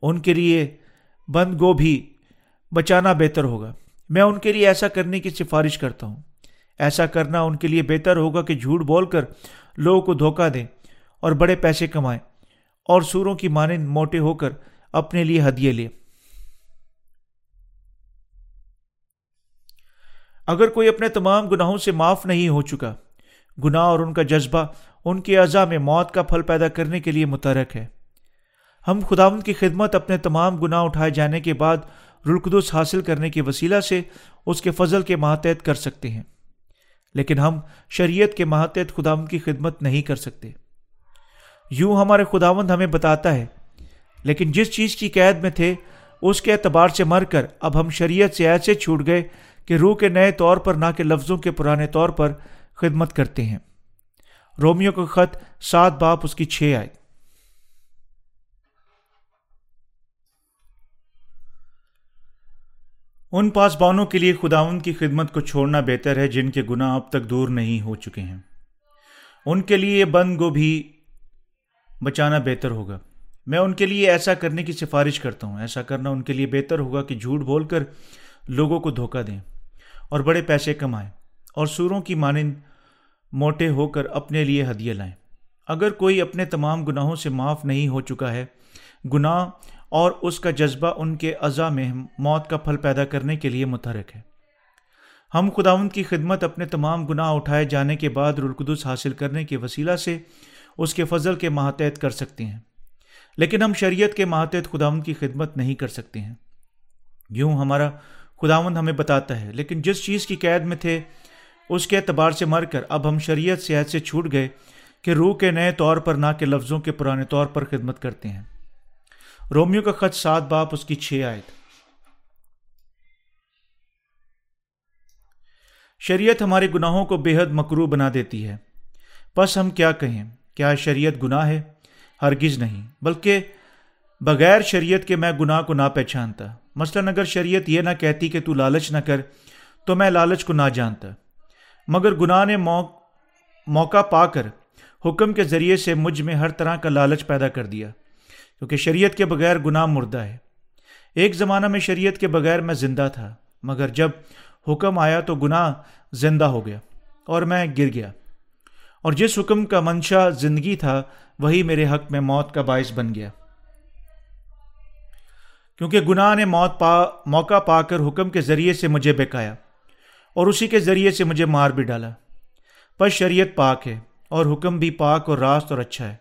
ان کے لیے بند گو بھی بچانا بہتر ہوگا۔ میں ان کے لیے ایسا کرنے کی سفارش کرتا ہوں۔ ایسا کرنا ان کے لیے بہتر ہوگا کہ جھوٹ بول کر لوگوں کو دھوکہ دیں اور بڑے پیسے کمائیں اور سوروں کی مانند موٹے ہو کر اپنے لیے ہدیے لیں۔ اگر کوئی اپنے تمام گناہوں سے معاف نہیں ہو چکا، گناہ اور ان کا جذبہ ان کی اعضاء میں موت کا پھل پیدا کرنے کے لیے مترک ہے۔ ہم خداون کی خدمت اپنے تمام گناہ اٹھائے جانے کے بعد رلقدس حاصل کرنے کے وسیلہ سے اس کے فضل کے ماتحت کر سکتے ہیں۔ لیکن ہم شریعت کے ماتحت خداوند کی خدمت نہیں کر سکتے۔ یوں ہمارے خداوند ہمیں بتاتا ہے، لیکن جس چیز کی قید میں تھے، اس کے اعتبار سے مر کر اب ہم شریعت سے ایسے چھوٹ گئے کہ روح کے نئے طور پر نہ کہ لفظوں کے پرانے طور پر خدمت کرتے ہیں۔ رومیو کا خط سات باپ اس کی چھ آئے ان پاسبانوں کے لیے خداون کی خدمت کو چھوڑنا بہتر ہے جن کے گناہ اب تک دور نہیں ہو چکے ہیں۔ ان کے لیے یہ بند کو بھی بچانا بہتر ہوگا۔ میں ان کے لیے ایسا کرنے کی سفارش کرتا ہوں۔ ایسا کرنا ان کے لیے بہتر ہوگا کہ جھوٹ بول کر لوگوں کو دھوکہ دیں اور بڑے پیسے کمائیں اور سوروں کی مانند موٹے ہو کر اپنے لیے ہدیے لائیں۔ اگر کوئی اپنے تمام گناہوں سے معاف نہیں ہو چکا ہے، گناہ اور اس کا جذبہ ان کے اعضا میں موت کا پھل پیدا کرنے کے لیے متحرک ہے۔ ہم خداون کی خدمت اپنے تمام گناہ اٹھائے جانے کے بعد رلقدس حاصل کرنے کے وسیلہ سے اس کے فضل کے ماتحت کر سکتے ہیں۔ لیکن ہم شریعت کے ماتحت خداون کی خدمت نہیں کر سکتے ہیں۔ یوں ہمارا خداون ہمیں بتاتا ہے، لیکن جس چیز کی قید میں تھے اس کے اعتبار سے مر کر اب ہم شریعت سے ایسے چھوٹ گئے کہ روح کے نئے طور پر نہ کہ لفظوں کے پرانے طور پر خدمت کرتے ہیں۔ رومیو کا خط سات باپ اس کی چھ آئے شریعت ہمارے گناہوں کو بے حد مکرو بنا دیتی ہے۔ بس ہم کیا کہیں؟ کیا شریعت گناہ ہے؟ ہرگز نہیں، بلکہ بغیر شریعت کے میں گناہ کو نہ پہچانتا۔ مثلاً اگر شریعت یہ نہ کہتی کہ تو لالچ نہ کر، تو میں لالچ کو نہ جانتا۔ مگر گناہ نے موقع پا کر حکم کے ذریعے سے مجھ میں ہر طرح کا لالچ پیدا کر دیا، کیونکہ شریعت کے بغیر گناہ مردہ ہے۔ ایک زمانہ میں شریعت کے بغیر میں زندہ تھا، مگر جب حکم آیا تو گناہ زندہ ہو گیا اور میں گر گیا۔ اور جس حکم کا منشا زندگی تھا، وہی میرے حق میں موت کا باعث بن گیا۔ کیونکہ گناہ نے موت پا موقع پا کر حکم کے ذریعے سے مجھے بکایا اور اسی کے ذریعے سے مجھے مار بھی ڈالا۔ پس شریعت پاک ہے اور حکم بھی پاک اور راست اور اچھا ہے۔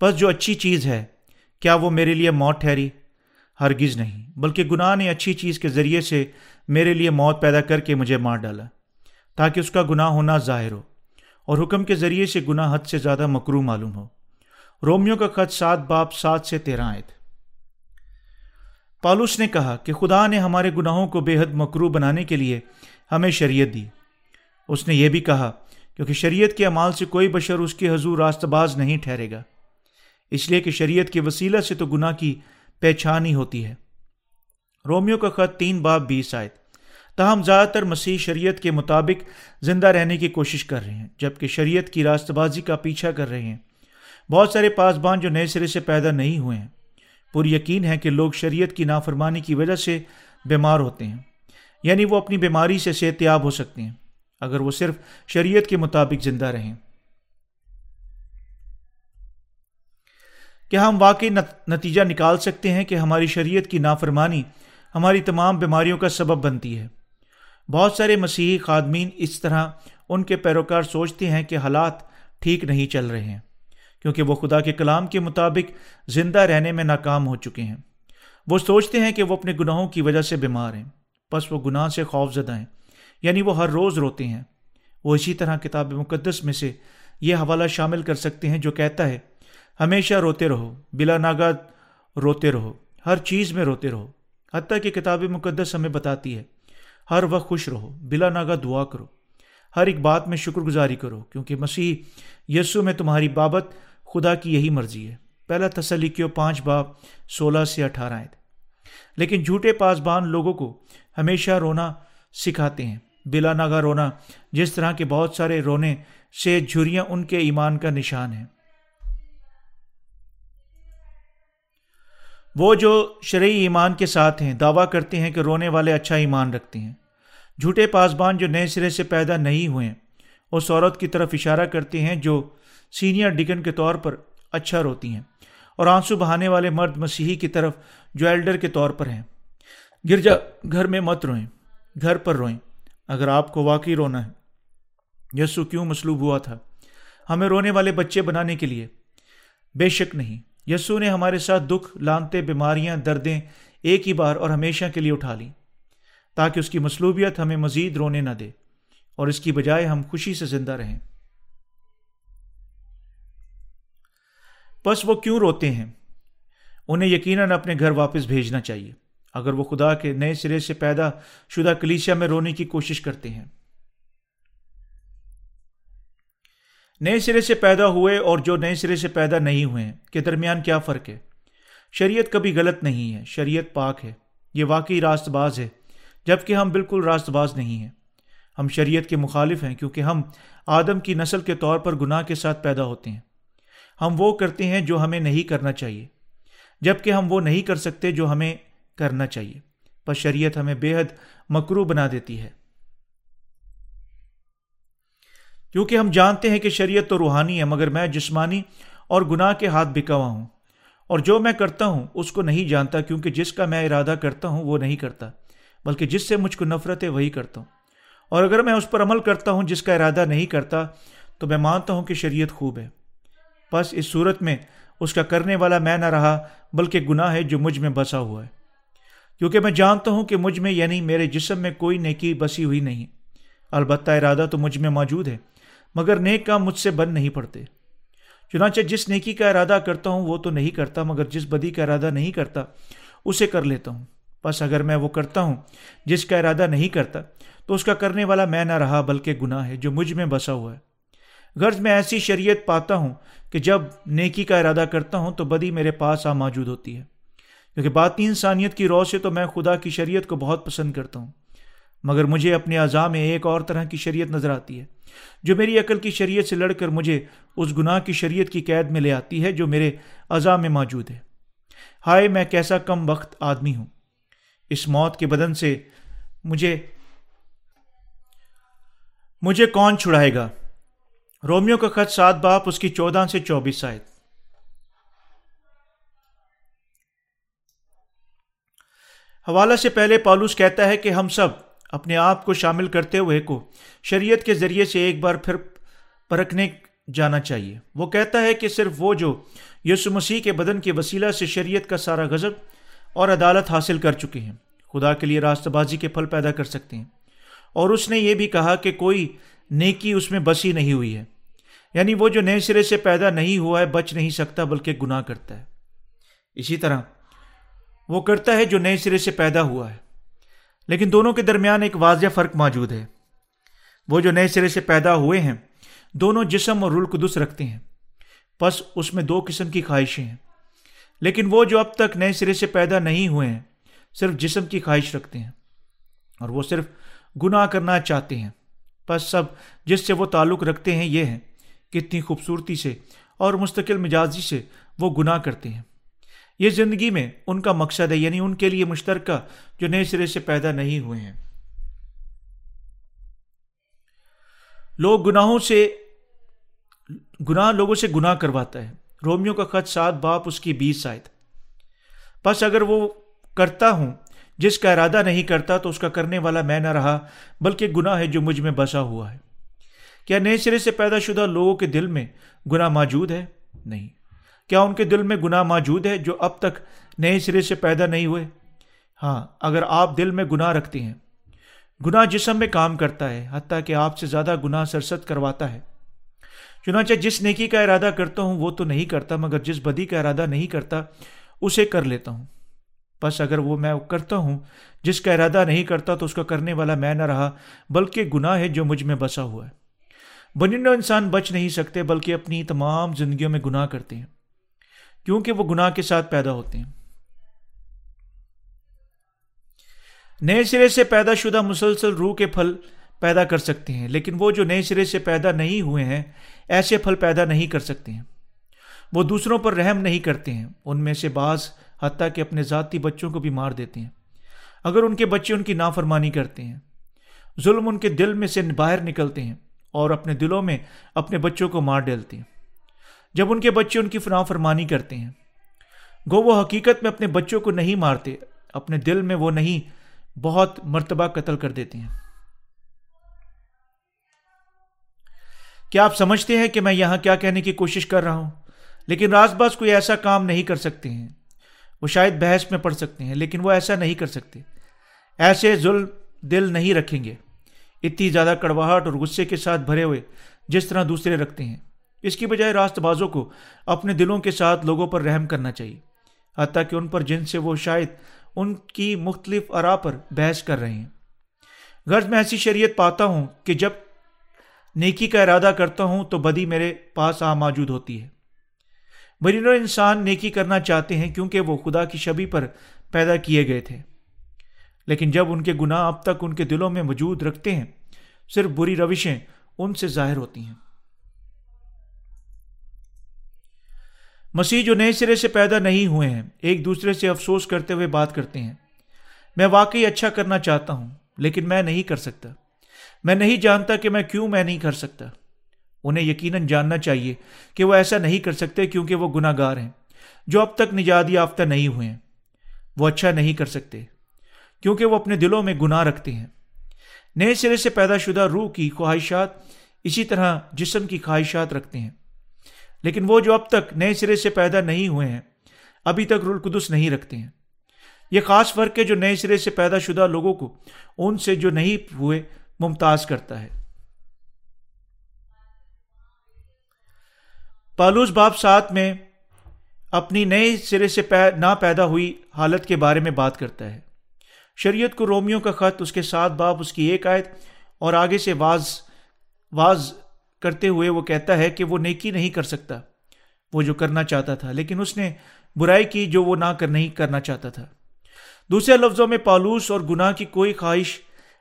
پس جو اچھی چیز ہے، کیا وہ میرے لیے موت ٹھہری؟ ہرگز نہیں، بلکہ گناہ نے اچھی چیز کے ذریعے سے میرے لیے موت پیدا کر کے مجھے مار ڈالا، تاکہ اس کا گناہ ہونا ظاہر ہو اور حکم کے ذریعے سے گناہ حد سے زیادہ مکرو معلوم ہو۔ رومیو کا خط سات باپ سات سے تیرہ آئے تھے پالوس نے کہا کہ خدا نے ہمارے گناہوں کو بے حد مکرو بنانے کے لیے ہمیں شریعت دی۔ اس نے یہ بھی کہا، کیونکہ شریعت کے اعمال سے کوئی بشر اس کے حضور راست باز نہیں ٹھہرے گا۔ اس لیے کہ شریعت کے وسیلہ سے تو گناہ کی پہچان ہی ہوتی ہے۔ رومیو کا خط تین باپ بیس آئے تاہم، زیادہ تر مسیح شریعت کے مطابق زندہ رہنے کی کوشش کر رہے ہیں، جبکہ شریعت کی راست بازی کا پیچھا کر رہے ہیں۔ بہت سارے پاسبان جو نئے سرے سے پیدا نہیں ہوئے ہیں۔ پر یقین ہے کہ لوگ شریعت کی نافرمانی کی وجہ سے بیمار ہوتے ہیں۔ یعنی وہ اپنی بیماری سے صحت یاب ہو سکتے ہیں، اگر وہ صرف شریعت کے مطابق زندہ رہیں۔ کیا ہم واقعی نتیجہ نکال سکتے ہیں کہ ہماری شریعت کی نافرمانی ہماری تمام بیماریوں کا سبب بنتی ہے؟ بہت سارے مسیحی خادمین اس طرح ان کے پیروکار سوچتے ہیں کہ حالات ٹھیک نہیں چل رہے ہیں، کیونکہ وہ خدا کے کلام کے مطابق زندہ رہنے میں ناکام ہو چکے ہیں۔ وہ سوچتے ہیں کہ وہ اپنے گناہوں کی وجہ سے بیمار ہیں۔ بس وہ گناہ سے خوف زدہ ہیں۔ یعنی وہ ہر روز روتے ہیں۔ وہ اسی طرح کتاب مقدس میں سے یہ حوالہ شامل کر سکتے ہیں جو کہتا ہے، ہمیشہ روتے رہو، بلا ناگاد روتے رہو، ہر چیز میں روتے رہو۔ حتیٰ کہ کتاب مقدس ہمیں بتاتی ہے، ہر وقت خوش رہو، بلا ناگا دعا کرو۔ ہر ایک بات میں شکر گزاری کرو، کیونکہ مسیح یسو میں تمہاری بابت خدا کی یہی مرضی ہے۔ پہلا تسلی کیوں پانچ باپ سولہ سے اٹھارہ آئے لیکن جھوٹے پاسبان لوگوں کو ہمیشہ رونا سکھاتے ہیں۔ بلا ناگا رونا، جس طرح کے بہت سارے رونے سے جھریاں ان کے ایمان کا نشان ہے وہ جو شرعی ایمان کے ساتھ ہیں، دعویٰ کرتے ہیں کہ رونے والے اچھا ایمان رکھتے ہیں۔ جھوٹے پاسبان جو نئے سرے سے پیدا نہیں ہوئے اس عورت کی طرف اشارہ کرتے ہیں جو سینئر ڈگن کے طور پر اچھا روتی ہیں۔ اور آنسو بہانے والے مرد مسیحی کی طرف جو ایلڈر کے طور پر ہیں۔ گرجا گھر میں مت روئیں، گھر پر روئیں۔ اگر آپ کو واقعی رونا ہے، یسو کیوں مسلوب ہوا تھا؟ ہمیں رونے والے بچے بنانے کے لیے۔ بے شک نہیں، یسو نے ہمارے ساتھ دکھ، لانتے، بیماریاں، دردیں ایک ہی بار اور ہمیشہ کے لیے اٹھا لیں۔ تاکہ اس کی مصلوبیت ہمیں مزید رونے نہ دے، اور اس کی بجائے ہم خوشی سے زندہ رہیں۔ بس وہ کیوں روتے ہیں؟ انہیں یقیناً اپنے گھر واپس بھیجنا چاہیے۔ اگر وہ خدا کے نئے سرے سے پیدا شدہ کلیسیا میں رونے کی کوشش کرتے ہیں۔ نئے سرے سے پیدا ہوئے اور جو نئے سرے سے پیدا نہیں ہوئے ہیں کے درمیان کیا فرق ہے؟ شریعت کبھی غلط نہیں ہے، شریعت پاک ہے۔ یہ واقعی راست باز ہے، جبکہ ہم بالکل راست باز نہیں ہیں۔ ہم شریعت کے مخالف ہیں، کیونکہ ہم آدم کی نسل کے طور پر گناہ کے ساتھ پیدا ہوتے ہیں۔ ہم وہ کرتے ہیں جو ہمیں نہیں کرنا چاہیے، جبکہ ہم وہ نہیں کر سکتے جو ہمیں کرنا چاہیے۔ پر شریعت ہمیں بے حد مکرو بنا دیتی ہے۔ کیونکہ ہم جانتے ہیں کہ شریعت تو روحانی ہے، مگر میں جسمانی اور گناہ کے ہاتھ بکا ہوا ہوں۔ اور جو میں کرتا ہوں، اس کو نہیں جانتا، کیونکہ جس کا میں ارادہ کرتا ہوں، وہ نہیں کرتا۔ بلکہ جس سے مجھ کو نفرت ہے، وہی کرتا ہوں۔ اور اگر میں اس پر عمل کرتا ہوں جس کا ارادہ نہیں کرتا، تو میں مانتا ہوں کہ شریعت خوب ہے۔ بس اس صورت میں اس کا کرنے والا میں نہ رہا، بلکہ گناہ ہے جو مجھ میں بسا ہوا ہے۔ کیونکہ میں جانتا ہوں کہ مجھ میں یعنی میرے جسم میں کوئی نیکی بسی ہوئی نہیں۔ البتہ ارادہ تو مجھ میں موجود ہے، مگر نیک کام مجھ سے بند نہیں پڑتے۔ چنانچہ جس نیکی کا ارادہ کرتا ہوں وہ تو نہیں کرتا، مگر جس بدی کا ارادہ نہیں کرتا اسے کر لیتا ہوں۔ بس اگر میں وہ کرتا ہوں جس کا ارادہ نہیں کرتا، تو اس کا کرنے والا میں نہ رہا بلکہ گناہ ہے جو مجھ میں بسا ہوا ہے۔ غرض میں ایسی شریعت پاتا ہوں کہ جب نیکی کا ارادہ کرتا ہوں تو بدی میرے پاس آ موجود ہوتی ہے۔ کیونکہ باتی انسانیت کی رو سے تو میں خدا کی شریعت کو بہت پسند کرتا ہوں۔ مگر مجھے اپنے اعضاء میں ایک اور طرح کی شریعت نظر آتی ہے۔ جو میری عقل کی شریعت سے لڑ کر مجھے اس گناہ کی شریعت کی قید میں لے آتی ہے جو میرے اعضاء میں موجود ہے۔ ہائے، میں کیسا کم وقت آدمی ہوں۔ اس موت کے بدن سے مجھے مجھے کون چھڑائے گا؟ رومیو کا خط سات باپ اس کی چودہ سے چوبیس آئے حوالہ سے پہلے پالوس کہتا ہے کہ ہم سب اپنے آپ کو شامل کرتے ہوئے کو شریعت کے ذریعے سے ایک بار پھر پرکھنے جانا چاہیے۔ وہ کہتا ہے کہ صرف وہ جو یسو مسیح کے بدن کے وسیلہ سے شریعت کا سارا غضب اور عدالت حاصل کر چکے ہیں۔ خدا کے لیے راستہ بازی کے پھل پیدا کر سکتے ہیں۔ اور اس نے یہ بھی کہا کہ کوئی نیکی اس میں بسی نہیں ہوئی ہے۔ یعنی وہ جو نئے سرے سے پیدا نہیں ہوا ہے، بچ نہیں سکتا، بلکہ گناہ کرتا ہے۔ اسی طرح وہ کرتا ہے جو نئے سرے سے پیدا ہوا ہے۔ لیکن دونوں کے درمیان ایک واضح فرق موجود ہے۔ وہ جو نئے سرے سے پیدا ہوئے ہیں، دونوں جسم اور رول رکھتے ہیں۔ بس اس میں دو قسم کی خواہشیں ہیں۔ لیکن وہ جو اب تک نئے سرے سے پیدا نہیں ہوئے ہیں، صرف جسم کی خواہش رکھتے ہیں۔ اور وہ صرف گناہ کرنا چاہتے ہیں۔ بس سب جس سے وہ تعلق رکھتے ہیں یہ ہے، کتنی خوبصورتی سے اور مستقل مزاجی سے وہ گناہ کرتے ہیں۔ یہ زندگی میں ان کا مقصد ہے یعنی ان کے لیے مشترکہ جو نئے سرے سے پیدا نہیں ہوئے ہیں۔ لوگ گناہوں سے، گناہ لوگوں سے گناہ کرواتا ہے۔ رومیو کا خط سات، باپ اس کی بیس شاید بس اگر وہ کرتا ہوں، جس کا ارادہ نہیں کرتا، تو اس کا کرنے والا میں نہ رہا، بلکہ گناہ ہے جو مجھ میں بسا ہوا ہے۔ کیا نئے سرے سے پیدا شدہ لوگوں کے دل میں گناہ موجود ہے؟ نہیں۔ کیا ان کے دل میں گناہ موجود ہے جو اب تک نئے سرے سے پیدا نہیں ہوئے؟ ہاں اگر آپ دل میں گناہ رکھتے ہیں، گناہ جسم میں کام کرتا ہے، حتیٰ کہ آپ سے زیادہ گناہ سرست کرواتا ہے۔ چنانچہ جس نیکی کا ارادہ کرتا ہوں، وہ تو نہیں کرتا، مگر جس بدی کا ارادہ نہیں کرتا، اسے کر لیتا ہوں۔ بس اگر وہ میں کرتا ہوں، جس کا ارادہ نہیں کرتا، تو اس کا کرنے والا میں نہ رہا، بلکہ گناہ ہے جو مجھ میں بسا ہوا ہے۔ بنندہ انسان بچ نہیں سکتے، بلکہ اپنی تمام زندگیوں میں گناہ کرتے ہیں۔ کیونکہ وہ گناہ کے ساتھ پیدا ہوتے ہیں۔ نئے سرے سے پیدا شدہ مسلسل روح کے پھل پیدا کر سکتے ہیں، لیکن وہ جو نئے سرے سے پیدا نہیں ہوئے ہیں، ایسے پھل پیدا نہیں کر سکتے ہیں۔ وہ دوسروں پر رحم نہیں کرتے ہیں، ان میں سے بعض حتیٰ کہ اپنے ذاتی بچوں کو بھی مار دیتے ہیں۔ اگر ان کے بچے ان کی نافرمانی کرتے ہیں، ظلم ان کے دل میں سے باہر نکلتے ہیں اور اپنے دلوں میں اپنے بچوں کو مار ڈالتے ہیں۔ جب ان کے بچے ان کی فنا فرمانی کرتے ہیں۔ گو وہ حقیقت میں اپنے بچوں کو نہیں مارتے، اپنے دل میں وہ نہیں، بہت مرتبہ قتل کر دیتے ہیں۔ کیا آپ سمجھتے ہیں کہ میں یہاں کیا کہنے کی کوشش کر رہا ہوں؟ لیکن راز باز کوئی ایسا کام نہیں کر سکتے ہیں۔ وہ شاید بحث میں پڑھ سکتے ہیں، لیکن وہ ایسا نہیں کر سکتے۔ ایسے ظلم دل نہیں رکھیں گے۔ اتنی زیادہ کڑواہٹ اور غصے کے ساتھ بھرے ہوئے جس طرح دوسرے رکھتے ہیں۔ اس کی بجائے راست بازوں کو اپنے دلوں کے ساتھ لوگوں پر رحم کرنا چاہیے، حتیٰ کہ ان پر جن سے وہ شاید ان کی مختلف ارا پر بحث کر رہے ہیں۔ غرض میں ایسی شریعت پاتا ہوں کہ جب نیکی کا ارادہ کرتا ہوں تو بدی میرے پاس آ موجود ہوتی ہے۔ مرینو انسان نیکی کرنا چاہتے ہیں کیونکہ وہ خدا کی شبی پر پیدا کیے گئے تھے۔ لیکن جب ان کے گناہ اب تک ان کے دلوں میں موجود رکھتے ہیں، صرف بری روشیں ان سے ظاہر ہوتی ہیں۔ مسیح جو نئے سرے سے پیدا نہیں ہوئے ہیں، ایک دوسرے سے افسوس کرتے ہوئے بات کرتے ہیں۔ میں واقعی اچھا کرنا چاہتا ہوں، لیکن میں نہیں کر سکتا۔ میں نہیں جانتا کہ میں کیوں میں نہیں کر سکتا۔ انہیں یقیناً جاننا چاہیے کہ وہ ایسا نہیں کر سکتے کیونکہ وہ گناہ گار ہیں۔ جو اب تک نجات یافتہ نہیں ہوئے ہیں، وہ اچھا نہیں کر سکتے، کیونکہ وہ اپنے دلوں میں گناہ رکھتے ہیں۔ نئے سرے سے پیدا شدہ روح کی خواہشات اسی طرح جسم کی خواہشات رکھتے ہیں۔ لیکن وہ جو اب تک نئے سرے سے پیدا نہیں ہوئے ہیں، ابھی تک رول قدس نہیں رکھتے ہیں۔ یہ خاص فرق ہے جو نئے سرے سے پیدا شدہ لوگوں کو ان سے جو نہیں ہوئے ممتاز کرتا ہے۔ پالوس باپ سات میں اپنی نئے سرے سے نہ پیدا ہوئی حالت کے بارے میں بات کرتا ہے۔ شریعت کو رومیو کا خط، اس کے ساتھ باپ اس کی ایک آیت اور آگے سے واز واز کرتے ہوئے وہ کہتا ہے کہ وہ نیکی نہیں کر سکتا۔ وہ جو کرنا چاہتا تھا، لیکن اس نے برائی کی جو وہ نہ کر نہیں کرنا چاہتا تھا۔ دوسرے لفظوں میں پالوس اور گناہ کی کوئی خواہش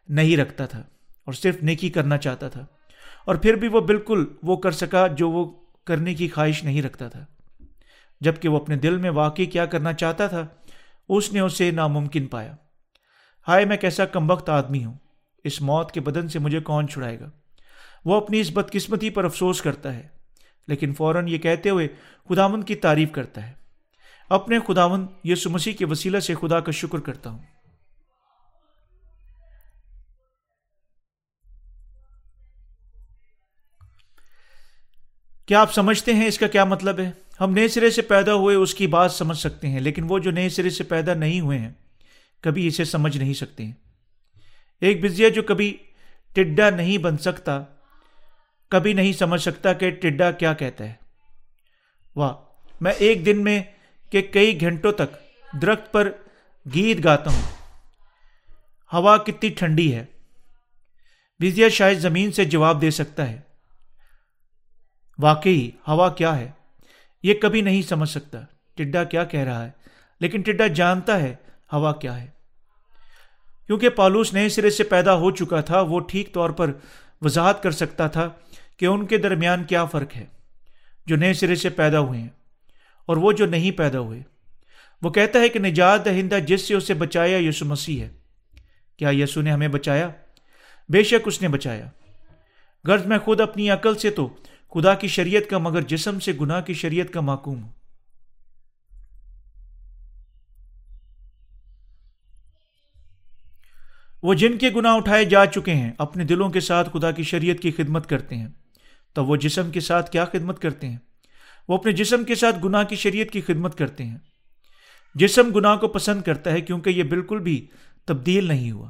نہیں رکھتا تھا اور صرف نیکی کرنا چاہتا تھا۔ اور پھر بھی وہ بالکل وہ کر سکا جو وہ کرنے کی خواہش نہیں رکھتا تھا۔ جبکہ وہ اپنے دل میں واقعی کیا کرنا چاہتا تھا، اس نے اسے ناممکن پایا۔ ہائے، میں کیسا کمبخت آدمی ہوں۔ اس موت کے بدن سے مجھے کون چھڑائے گا؟ وہ اپنی اس بدقسمتی پر افسوس کرتا ہے، لیکن فوراً یہ کہتے ہوئے خداون کی تعریف کرتا ہے۔ اپنے خداون یسو مسیح کے وسیلہ سے خدا کا شکر کرتا ہوں۔ کیا آپ سمجھتے ہیں اس کا کیا مطلب ہے؟ ہم نئے سرے سے پیدا ہوئے اس کی بات سمجھ سکتے ہیں، لیکن وہ جو نئے سرے سے پیدا نہیں ہوئے ہیں، کبھی اسے سمجھ نہیں سکتے۔ ہیں ایک بزیا جو کبھی ٹڈا نہیں بن سکتا کبھی نہیں سمجھ سکتا کہ ٹڈا کیا کہتا ہے۔ واہ، میں ایک دن میں کہ کئی گھنٹوں تک درخت پر گیت گاتا ہوں۔ ہوا کتنی ٹھنڈی ہے۔ بزیا شاید زمین سے جواب دے سکتا ہے۔ واقعی، ہوا کیا ہے؟ یہ کبھی نہیں سمجھ سکتا۔ ٹڈا کیا کہہ رہا ہے؟ لیکن ٹڈا جانتا ہے ہوا کیا ہے۔ کیونکہ پالوس نئے سرے سے پیدا ہو چکا تھا، وہ ٹھیک طور پر وضاحت کر سکتا تھا کہ ان کے درمیان کیا فرق ہے جو نئے سرے سے پیدا ہوئے ہیں اور وہ جو نہیں پیدا ہوئے۔ وہ کہتا ہے کہ نجات دہندہ جس سے اسے بچایا یسو مسیح ہے۔ کیا یسو نے ہمیں بچایا؟ بے شک اس نے بچایا۔ غرض میں خود اپنی عقل سے تو خدا کی شریعت کا مگر جسم سے گناہ کی شریعت کا معقوم ہوں۔ وہ جن کے گناہ اٹھائے جا چکے ہیں، اپنے دلوں کے ساتھ خدا کی شریعت کی خدمت کرتے ہیں۔ تو وہ جسم کے ساتھ کیا خدمت کرتے ہیں؟ وہ اپنے جسم کے ساتھ گناہ کی شریعت کی خدمت کرتے ہیں۔ جسم گناہ کو پسند کرتا ہے کیونکہ یہ بالکل بھی تبدیل نہیں ہوا۔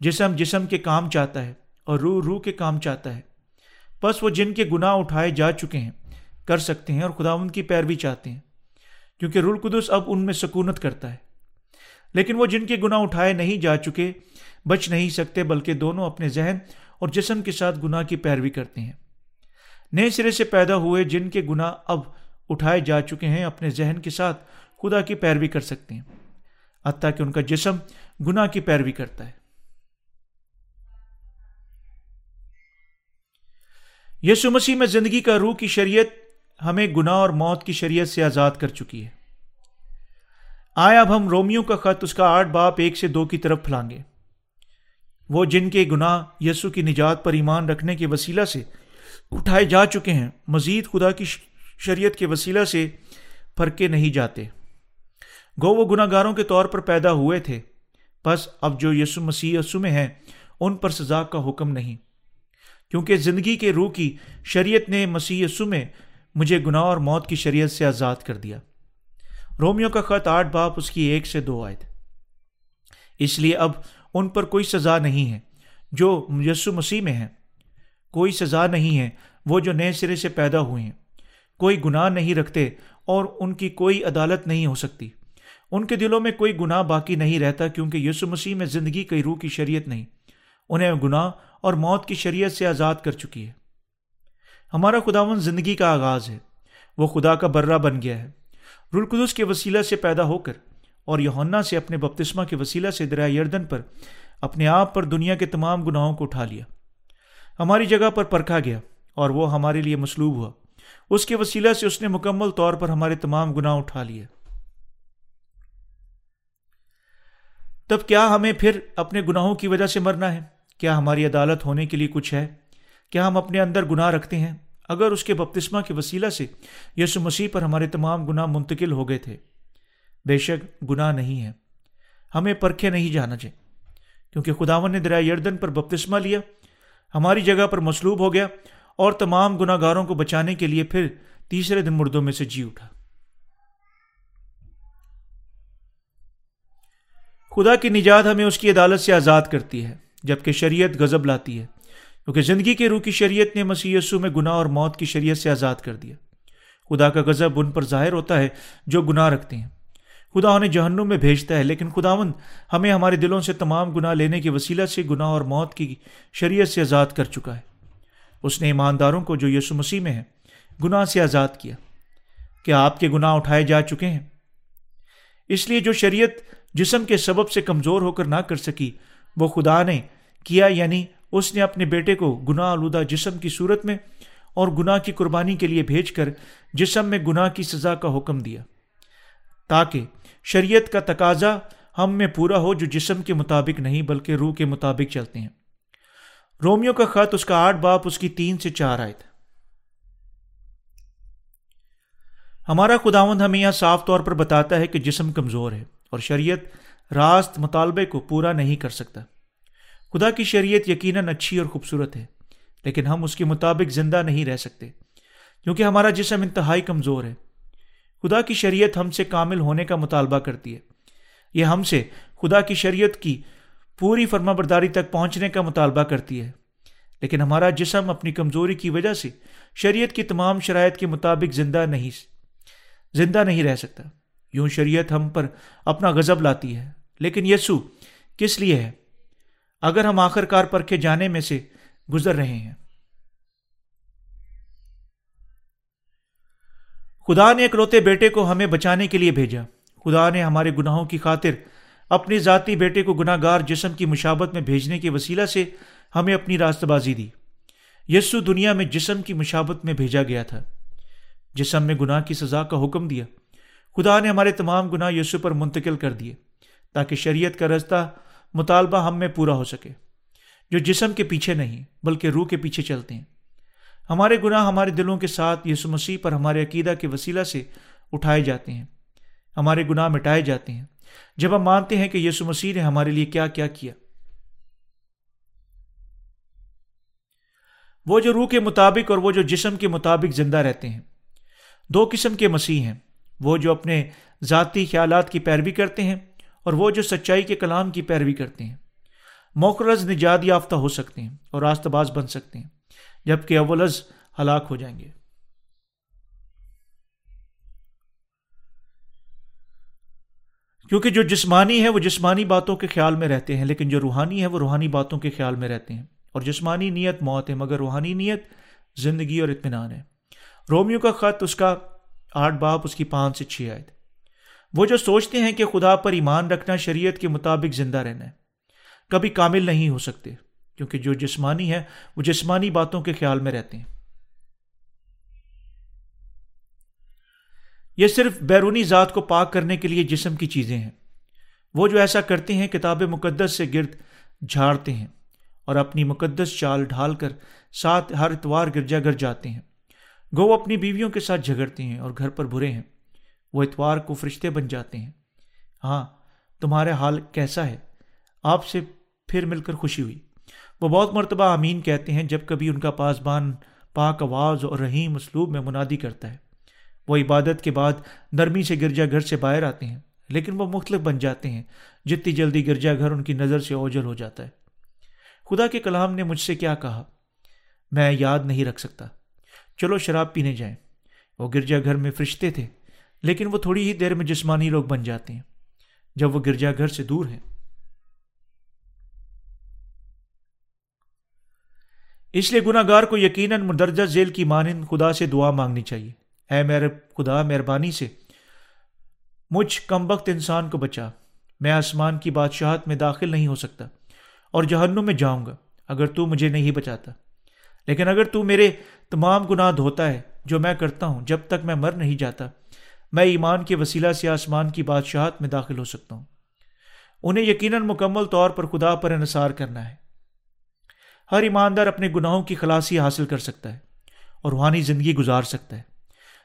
جسم جسم کے کام چاہتا ہے اور روح روح کے کام چاہتا ہے۔ بس وہ جن کے گناہ اٹھائے جا چکے ہیں، کر سکتے ہیں اور خدا ان کی پیروی چاہتے ہیں۔ کیونکہ رول قدس اب ان میں سکونت کرتا ہے۔ لیکن وہ جن کے گناہ اٹھائے نہیں جا چکے، بچ نہیں سکتے، بلکہ دونوں اپنے ذہن اور جسم کے ساتھ گناہ کی پیروی کرتے ہیں۔ نئے سرے سے پیدا ہوئے جن کے گناہ اب اٹھائے جا چکے ہیں، اپنے ذہن کے ساتھ خدا کی پیروی کر سکتے ہیں۔ حتیٰ کہ ان کا جسم گناہ کی پیروی کرتا ہے۔ یسو مسیح میں زندگی کا روح کی شریعت ہمیں گناہ اور موت کی شریعت سے آزاد کر چکی ہے۔ آئے اب ہم رومیو کا خط اس کا آٹھ باپ ایک سے دو کی طرف پھلانگے۔ وہ جن کے گناہ یسو کی نجات پر ایمان رکھنے کے وسیلہ سے اٹھائے جا چکے ہیں۔ مزید خدا کی شریعت کے وسیلہ سے پھرکے نہیں جاتے۔ گو وہ گناہ گاروں کے طور پر پیدا ہوئے تھے۔ بس اب جو یسو مسیح یسو میں ہیں، ان پر سزا کا حکم نہیں۔ کیونکہ زندگی کے روح کی شریعت نے مسیح یسو میں مجھے گناہ اور موت کی شریعت سے آزاد کر دیا۔ رومیو کا خط آٹھ، باپ اس کی ایک سے دو آئے اس لیے اب ان پر کوئی سزا نہیں ہے۔ جو یسو مسیح میں ہیں۔ کوئی سزا نہیں ہے، وہ جو نئے سرے سے پیدا ہوئے ہیں۔ کوئی گناہ نہیں رکھتے اور ان کی کوئی عدالت نہیں ہو سکتی۔ ان کے دلوں میں کوئی گناہ باقی نہیں رہتا کیونکہ یسو مسیح میں زندگی کی روح کی شریعت نہیں۔ انہیں گناہ اور موت کی شریعت سے آزاد کر چکی ہے۔ ہمارا خداون زندگی کا آغاز ہے۔ وہ خدا کا برہ بن گیا ہے۔ رلقدس کے وسیلہ سے پیدا ہو کر اور یونا سے اپنے بپتسمہ کے وسیلہ سے دریا یردن پر اپنے آپ پر دنیا کے تمام گناہوں کو اٹھا لیا۔ ہماری جگہ پر پرکھا گیا اور وہ ہمارے لیے مصلوب ہوا۔ اس کے وسیلہ سے اس نے مکمل طور پر ہمارے تمام گناہ اٹھا لیے۔ تب کیا ہمیں پھر اپنے گناہوں کی وجہ سے مرنا ہے؟ کیا ہماری عدالت ہونے کے لیے کچھ ہے؟ کیا ہم اپنے اندر گناہ رکھتے ہیں؟ اگر اس کے بپتسمہ کے وسیلہ سے یسو مسیح پر ہمارے تمام گناہ منتقل ہو گئے تھے، بے شک گناہ نہیں ہے ہمیں پرکھے نہیں جانا چاہیے، کیونکہ خداون نے دریا یردن پر بپتسمہ لیا ہماری جگہ پر مصلوب ہو گیا اور تمام گناہ گاروں کو بچانے کے لیے پھر تیسرے دن مردوں میں سے جی اٹھا۔ خدا کی نجات ہمیں اس کی عدالت سے آزاد کرتی ہے، جبکہ شریعت غزب لاتی ہے، کیونکہ زندگی کے روح کی شریعت نے مسی میں گناہ اور موت کی شریعت سے آزاد کر دیا۔ خدا کا غضب ان پر ظاہر ہوتا ہے جو گناہ رکھتے ہیں۔ خدا انہیں جہنم میں بھیجتا ہے، لیکن خداون ہمیں ہمارے دلوں سے تمام گناہ لینے کے وسیلہ سے گناہ اور موت کی شریعت سے آزاد کر چکا ہے۔ اس نے ایمانداروں کو جو یسو مسیح میں ہے گناہ سے آزاد کیا۔ کیا آپ کے گناہ اٹھائے جا چکے ہیں؟ اس لیے جو شریعت جسم کے سبب سے کمزور ہو کر نہ کر سکی، وہ خدا نے کیا یعنی اس نے اپنے بیٹے کو گناہ آلودہ جسم کی صورت میں اور گناہ کی قربانی کے لیے بھیج کر جسم میں گناہ کی سزا کا حکم دیا، تاکہ شریعت کا تقاضا ہم میں پورا ہو جو جسم کے مطابق نہیں بلکہ روح کے مطابق چلتے ہیں۔ رومیو کا خط اس کا آٹھ باپ، اس کی تین سے چار آئے تھے ہمارا خداوند ہمیں یہاں صاف طور پر بتاتا ہے کہ جسم کمزور ہے اور شریعت راست مطالبے کو پورا نہیں کر سکتا۔ خدا کی شریعت یقیناً اچھی اور خوبصورت ہے، لیکن ہم اس کے مطابق زندہ نہیں رہ سکتے، کیونکہ ہمارا جسم انتہائی کمزور ہے۔ خدا کی شریعت ہم سے کامل ہونے کا مطالبہ کرتی ہے۔ یہ ہم سے خدا کی شریعت کی پوری فرما برداری تک پہنچنے کا مطالبہ کرتی ہے۔ لیکن ہمارا جسم اپنی کمزوری کی وجہ سے شریعت کی تمام شرائط کے مطابق زندہ نہیں زندہ نہیں رہ سکتا۔ یوں شریعت ہم پر اپنا غضب لاتی ہے۔ لیکن یسو کس لیے ہے؟ اگر ہم آخر کار پرکھے جانے میں سے گزر رہے ہیں۔ خدا نے ایک روتے بیٹے کو ہمیں بچانے کے لیے بھیجا۔ خدا نے ہمارے گناہوں کی خاطر اپنی ذاتی بیٹے کو گناہ گار جسم کی مشابت میں بھیجنے کے وسیلہ سے ہمیں اپنی راست بازی دی۔ یسو دنیا میں جسم کی مشابت میں بھیجا گیا تھا۔ جسم میں گناہ کی سزا کا حکم دیا۔ خدا نے ہمارے تمام گناہ یسو پر منتقل کر دیے تاکہ شریعت کا رستہ مطالبہ ہم میں پورا ہو سکے۔ جو جسم کے پیچھے نہیں، بلکہ روح کے پیچھے چلتے ہیں۔ ہمارے گناہ ہمارے دلوں کے ساتھ یسو مسیح پر ہمارے عقیدہ کے وسیلہ سے اٹھائے جاتے ہیں، ہمارے گناہ مٹائے جاتے ہیں۔ جب ہم مانتے ہیں کہ یسو مسیح نے ہمارے لیے کیا کیا کیا۔ وہ جو روح کے مطابق اور وہ جو جسم کے مطابق زندہ رہتے ہیں۔ دو قسم کے مسیح ہیں۔ وہ جو اپنے ذاتی خیالات کی پیروی کرتے ہیں اور وہ جو سچائی کے کلام کی پیروی کرتے ہیں۔ موقرز نجات یافتہ ہو سکتے ہیں اور راست باز بن سکتے ہیں۔ جبکہ اولز ہلاک ہو جائیں گے۔ کیونکہ جو جسمانی ہے وہ جسمانی باتوں کے خیال میں رہتے ہیں، لیکن جو روحانی ہے وہ روحانی باتوں کے خیال میں رہتے ہیں۔ اور جسمانی نیت موت ہے، مگر روحانی نیت زندگی اور اطمینان ہے۔ رومیو کا خط، اس کا آٹھ باپ، اس کی پانچ سے چھ آئے تھے وہ جو سوچتے ہیں کہ خدا پر ایمان رکھنا شریعت کے مطابق زندہ رہنا ہے، کبھی کامل نہیں ہو سکتے۔ کیونکہ جو جسمانی ہے وہ جسمانی باتوں کے خیال میں رہتے ہیں۔ یہ صرف بیرونی ذات کو پاک کرنے کے لیے جسم کی چیزیں ہیں۔ وہ جو ایسا کرتے ہیں، کتاب مقدس سے گرد جھاڑتے ہیں اور اپنی مقدس چال ڈھال کر ساتھ ہر اتوار گرجا گر جاتے ہیں۔ گو اپنی بیویوں کے ساتھ جھگڑتے ہیں اور گھر پر برے ہیں۔ وہ اتوار کو فرشتے بن جاتے ہیں۔ ہاں تمہارا حال کیسا ہے؟ آپ سے پھر مل کر خوشی ہوئی۔ وہ بہت مرتبہ امین کہتے ہیں جب کبھی ان کا پاسبان پاک آواز اور رحیم اسلوب میں منادی کرتا ہے۔ وہ عبادت کے بعد نرمی سے گرجا گھر سے باہر آتے ہیں، لیکن وہ مختلف بن جاتے ہیں۔ جتنی جلدی گرجا گھر ان کی نظر سے اوجل ہو جاتا ہے۔ خدا کے کلام نے مجھ سے کیا کہا؟ میں یاد نہیں رکھ سکتا۔ چلو شراب پینے جائیں۔ وہ گرجا گھر میں فرشتے تھے، لیکن وہ تھوڑی ہی دیر میں جسمانی لوگ بن جاتے ہیں۔ جب وہ گرجا گھر سے دور ہیں اس لیے گناہ گار کو یقیناً مدرجہ ذیل کی مانند خدا سے دعا مانگنی چاہیے۔ اے میرے خدا، مہربانی سے مجھ کم وقت انسان کو بچا۔ میں آسمان کی بادشاہت میں داخل نہیں ہو سکتا اور جہنم میں جاؤں گا اگر تو مجھے نہیں بچاتا۔ لیکن اگر تو میرے تمام گناہ دھوتا ہے، جو میں کرتا ہوں، جب تک میں مر نہیں جاتا، میں ایمان کے وسیلہ سے آسمان کی بادشاہت میں داخل ہو سکتا ہوں۔ انہیں یقیناً مکمل طور پر خدا پر انحصار کرنا ہے۔ ہر ایماندار اپنے گناہوں کی خلاصی حاصل کر سکتا ہے اور روحانی زندگی گزار سکتا ہے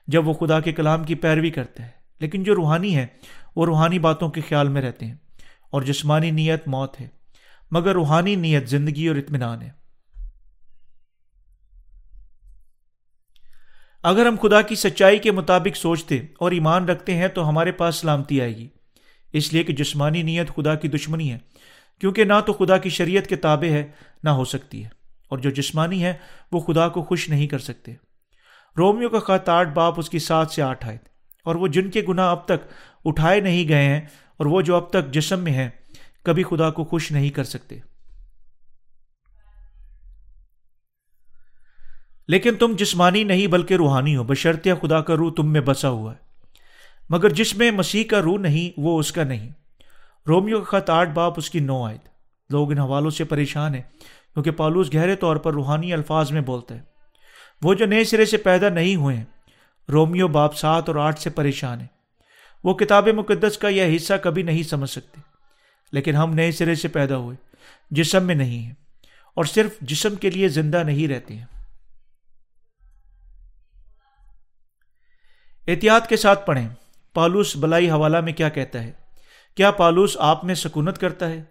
جب وہ خدا کے کلام کی پیروی کرتا ہے۔ لیکن جو روحانی ہے وہ روحانی باتوں کے خیال میں رہتے ہیں اور جسمانی نیت موت ہے۔ مگر روحانی نیت زندگی اور اطمینان ہے۔ اگر ہم خدا کی سچائی کے مطابق سوچتے اور ایمان رکھتے ہیں، تو ہمارے پاس سلامتی آئے گی۔ اس لیے کہ جسمانی نیت خدا کی دشمنی ہے۔ کیونکہ نہ تو خدا کی شریعت کے تابع ہے، نہ ہو سکتی ہے۔ اور جو جسمانی ہے، وہ خدا کو خوش نہیں کر سکتے۔ رومیو کا خط آٹھ باپ اس کی سات سے آٹھ آئے اور وہ جن کے گناہ اب تک اٹھائے نہیں گئے ہیں، اور وہ جو اب تک جسم میں ہیں، کبھی خدا کو خوش نہیں کر سکتے۔ لیکن تم جسمانی نہیں، بلکہ روحانی ہو۔ بشرطیہ خدا کا روح تم میں بسا ہوا ہے۔ مگر جس میں مسیح کا روح نہیں، وہ اس کا نہیں۔ رومیو کا خط آٹھ باپ اس کی نو آئے لوگ ان حوالوں سے پریشان ہیں، کیونکہ پالوس گہرے طور پر روحانی الفاظ میں بولتا ہے وہ جو نئے سرے سے پیدا نہیں ہوئے ہیں، رومیو باپ سات اور آٹھ سے پریشان ہیں۔ وہ کتاب مقدس کا یہ حصہ کبھی نہیں سمجھ سکتے۔ لیکن ہم نئے سرے سے پیدا ہوئے، جسم میں نہیں ہیں، اور صرف جسم کے لیے زندہ نہیں رہتے ہیں۔ احتیاط کے ساتھ پڑھیں۔ پالوس بلائی حوالہ میں کیا کہتا ہے؟ کیا پالوس آپ میں سکونت کرتا ہے؟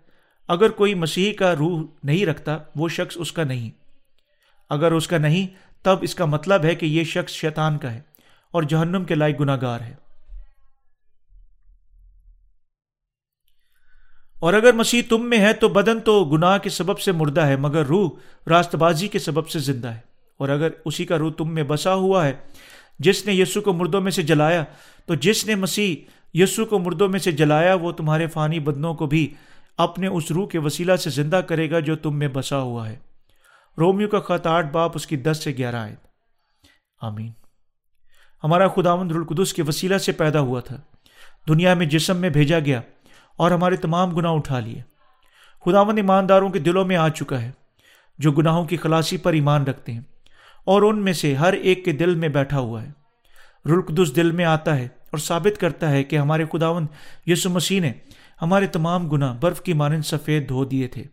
اگر کوئی مسیح کا روح نہیں رکھتا، وہ شخص اس کا نہیں۔ اگر اس کا نہیں، تب اس کا مطلب ہے کہ یہ شخص شیطان کا ہے اور جہنم کے لائق گناہ گار ہے۔ اور اگر مسیح تم میں ہے، تو بدن تو گناہ کے سبب سے مردہ ہے، مگر روح راست بازی کے سبب سے زندہ ہے۔ اور اگر اسی کا روح تم میں بسا ہوا ہے، جس نے یسو کو مردوں میں سے جلایا، تو جس نے مسیح یسو کو مردوں میں سے جلایا، وہ تمہارے فانی بدنوں کو بھی اپنے اس روح کے وسیلہ سے زندہ کرے گا جو تم میں بسا ہوا ہے۔ رومیو کا خط آٹھ، باپ اس کی دس سے گیارہ آئے آمین۔ ہمارا خداوند رلقدس کے وسیلہ سے پیدا ہوا تھا۔ دنیا میں جسم میں بھیجا گیا اور ہمارے تمام گناہ اٹھا لیے۔ خداوند ایمانداروں کے دلوں میں آ چکا ہے، جو گناہوں کی خلاصی پر ایمان رکھتے ہیں اور ان میں سے ہر ایک کے دل میں بیٹھا ہوا ہے۔ رلقدس دل میں آتا ہے اور ثابت کرتا ہے کہ ہمارے خداوند یسو مسیح نے ہمارے تمام گناہ برف کی مانند سفید دھو دیے تھے۔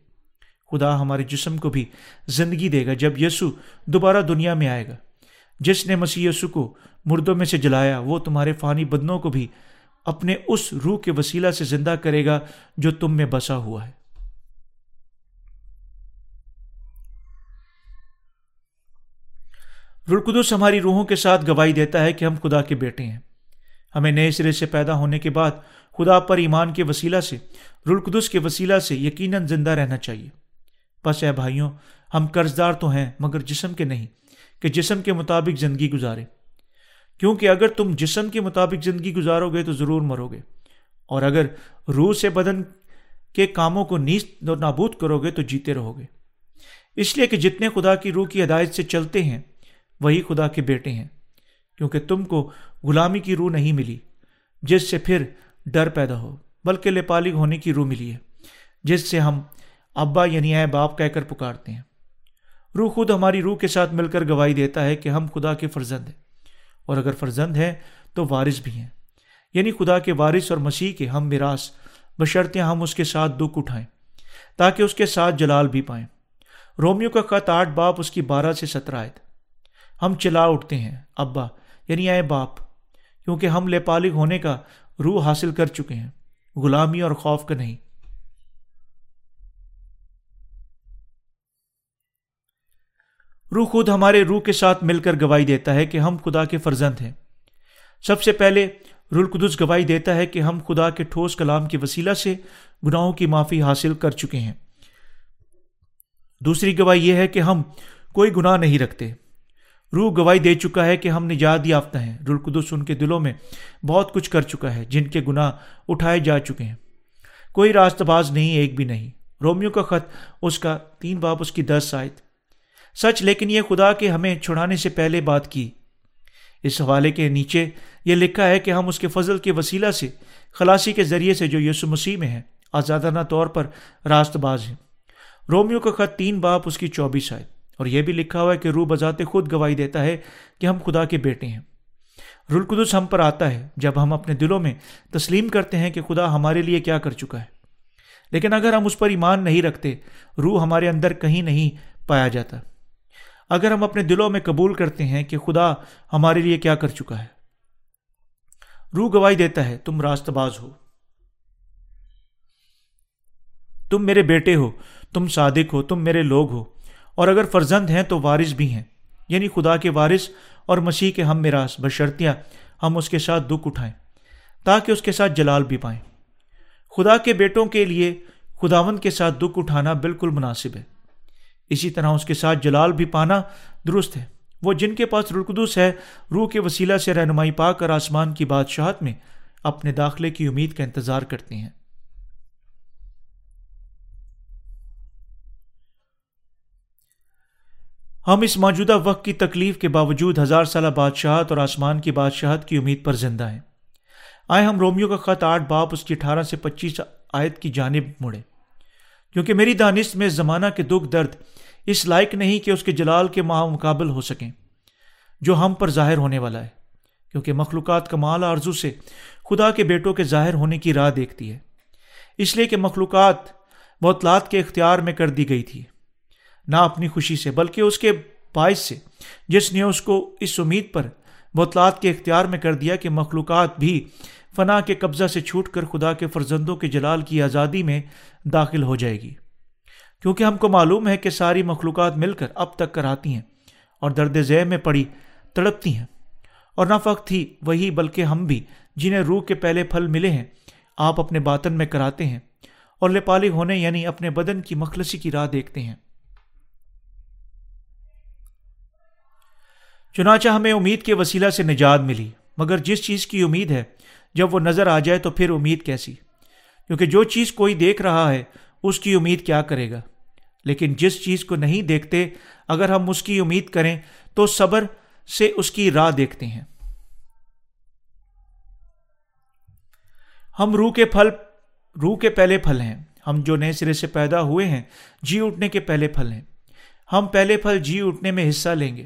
خدا ہمارے جسم کو بھی زندگی دے گا جب یسو دوبارہ دنیا میں آئے گا۔ جس نے مسیح یسو کو مردوں میں سے جلایا، وہ تمہارے فانی بدنوں کو بھی اپنے اس روح کے وسیلہ سے زندہ کرے گا جو تم میں بسا ہوا ہے۔ رلقدس ہماری روحوں کے ساتھ گواہی دیتا ہے کہ ہم خدا کے بیٹے ہیں۔ ہمیں نئے سرے سے پیدا ہونے کے بعد خدا پر ایمان کے وسیلہ سے رلقدس کے وسیلہ سے یقیناً زندہ رہنا چاہیے۔ بس اے بھائیوں، ہم قرض دار تو ہیں مگر جسم کے نہیں، کہ جسم کے مطابق زندگی گزارے۔ کیونکہ اگر تم جسم کے مطابق زندگی گزارو گے تو ضرور مرو گے۔ اور اگر روح سے بدن کے کاموں کو نیز نابود کرو گے تو جیتے رہو گے۔ اس لیے کہ جتنے خدا کی روح کی ہدایت سے چلتے ہیں، وہی خدا کے بیٹے ہیں۔ کیونکہ تم کو غلامی کی روح نہیں ملی، جس سے پھر ڈر پیدا ہو، بلکہ لپالگ ہونے کی روح ملی ہے، جس سے ہم ابا یعنی اے باپ کہہ کر پکارتے ہیں۔ روح خود ہماری روح کے ساتھ مل کر گواہی دیتا ہے کہ ہم خدا کے فرزند ہیں۔ اور اگر فرزند ہیں تو وارث بھی ہیں۔ یعنی خدا کے وارث اور مسیح کے ہم میراث بشرطیں ہم اس کے ساتھ دکھ اٹھائیں، تاکہ اس کے ساتھ جلال بھی پائیں۔ رومیو کا خط آٹھ باپ اس کی بارہ سے سترہ آئے ہم چلا اٹھتے ہیں، ابا یعنی اے باپ، کیونکہ ہم لے پالغ ہونے کا روح حاصل کر چکے ہیں، غلامی اور خوف کا نہیں۔ روح خود ہمارے روح کے ساتھ مل کر گواہی دیتا ہے کہ ہم خدا کے فرزند ہیں۔ سب سے پہلے رلقدس گواہی دیتا ہے کہ ہم خدا کے ٹھوس کلام کے وسیلہ سے گناہوں کی معافی حاصل کر چکے ہیں۔ دوسری گواہی یہ ہے کہ ہم کوئی گناہ نہیں رکھتے۔ روح گواہی دے چکا ہے کہ ہم نجات یافتہ ہیں۔ رلقدس ان کے دلوں میں بہت کچھ کر چکا ہے جن کے گناہ اٹھائے جا چکے ہیں۔ کوئی راست باز نہیں، ایک بھی نہیں۔ رومیو کا خط اس کا تین باپ، اس کی دس آئے سچ، لیکن یہ خدا کے ہمیں چھڑانے سے پہلے بات کی۔ اس حوالے کے نیچے یہ لکھا ہے کہ ہم اس کے فضل کے وسیلہ سے، خلاصی کے ذریعے سے جو یسو مسیح میں ہیں، آزادانہ طور پر راست باز ہیں۔ رومیو کا خط تین باپ، اس کی چوبیس آئے اور یہ بھی لکھا ہوا ہے کہ روح بذات خود گواہی دیتا ہے کہ ہم خدا کے بیٹے ہیں۔ رلقدس ہم پر آتا ہے جب ہم اپنے دلوں میں تسلیم کرتے ہیں کہ خدا ہمارے لیے کیا کر چکا ہے۔ لیکن اگر ہم اس پر ایمان نہیں رکھتے، روح ہمارے اندر کہیں نہیں پایا جاتا۔ اگر ہم اپنے دلوں میں قبول کرتے ہیں کہ خدا ہمارے لیے کیا کر چکا ہے۔ روح گواہی دیتا ہے، تم راست باز ہو۔ تم میرے بیٹے ہو، تم صادق ہو، تم میرے لوگ ہو۔ اور اگر فرزند ہیں تو وارث بھی ہیں۔ یعنی خدا کے وارث اور مسیح کے ہم میراث۔ بشرتیاں ہم اس کے ساتھ دکھ اٹھائیں تاکہ اس کے ساتھ جلال بھی پائیں۔ خدا کے بیٹوں کے لیے خداون کے ساتھ دکھ اٹھانا بالکل مناسب ہے۔ اسی طرح اس کے ساتھ جلال بھی پانا درست ہے۔ وہ جن کے پاس رلقدس ہے، روح کے وسیلہ سے رہنمائی پا کر آسمان کی بادشاہت میں اپنے داخلے کی امید کا انتظار کرتے ہیں۔ ہم اس موجودہ وقت کی تکلیف کے باوجود ہزار سالہ بادشاہت اور آسمان کی بادشاہت کی امید پر زندہ ہیں۔ آئے ہم رومیو کا خط آٹھ باپ اس کی اٹھارہ سے پچیس آیت کی جانب مڑے۔ کیونکہ میری دانست میں زمانہ کے دکھ درد اس لائق نہیں کہ اس کے جلال کے ماہ مقابل ہو سکیں، جو ہم پر ظاہر ہونے والا ہے۔ کیونکہ مخلوقات کا مال آرزو سے خدا کے بیٹوں کے ظاہر ہونے کی راہ دیکھتی ہے۔ اس لیے کہ مخلوقات بوتلات کے اختیار میں کر دی گئی تھی۔ نہ اپنی خوشی سے، بلکہ اس کے باعث سے۔ جس نے اس کو اس امید پر بوتلات کے اختیار میں کر دیا کہ مخلوقات بھی فنا کے قبضہ سے چھوٹ کر خدا کے فرزندوں کے جلال کی آزادی میں داخل ہو جائے گی۔ کیونکہ ہم کو معلوم ہے کہ ساری مخلوقات مل کر اب تک کراتی ہیں اور درد ذہ میں پڑی، تڑپتی ہیں۔ اور نہ فقط تھی وہی، بلکہ ہم بھی، جنہیں روح کے پہلے پھل ملے ہیں، آپ اپنے باطن میں کراتے ہیں اور لپالغ ہونے یعنی اپنے بدن کی مخلصی کی راہ دیکھتے ہیں۔ چنانچہ ہمیں امید کے وسیلہ سے نجات ملی، مگر جس چیز کی امید ہے، جب وہ نظر آ جائے تو پھر امید کیسی؟ کیونکہ جو چیز کوئی دیکھ رہا ہے، اس کی امید کیا کرے گا؟ لیکن جس چیز کو نہیں دیکھتے، اگر ہم اس کی امید کریں، تو صبر سے اس کی راہ دیکھتے ہیں۔ ہم روح کے پھل، روح کے پہلے پھل ہیں۔ ہم جو نئے سرے سے پیدا ہوئے ہیں جی اٹھنے کے پہلے پھل ہیں۔ ہم پہلے پھل جی اٹھنے میں حصہ لیں گے۔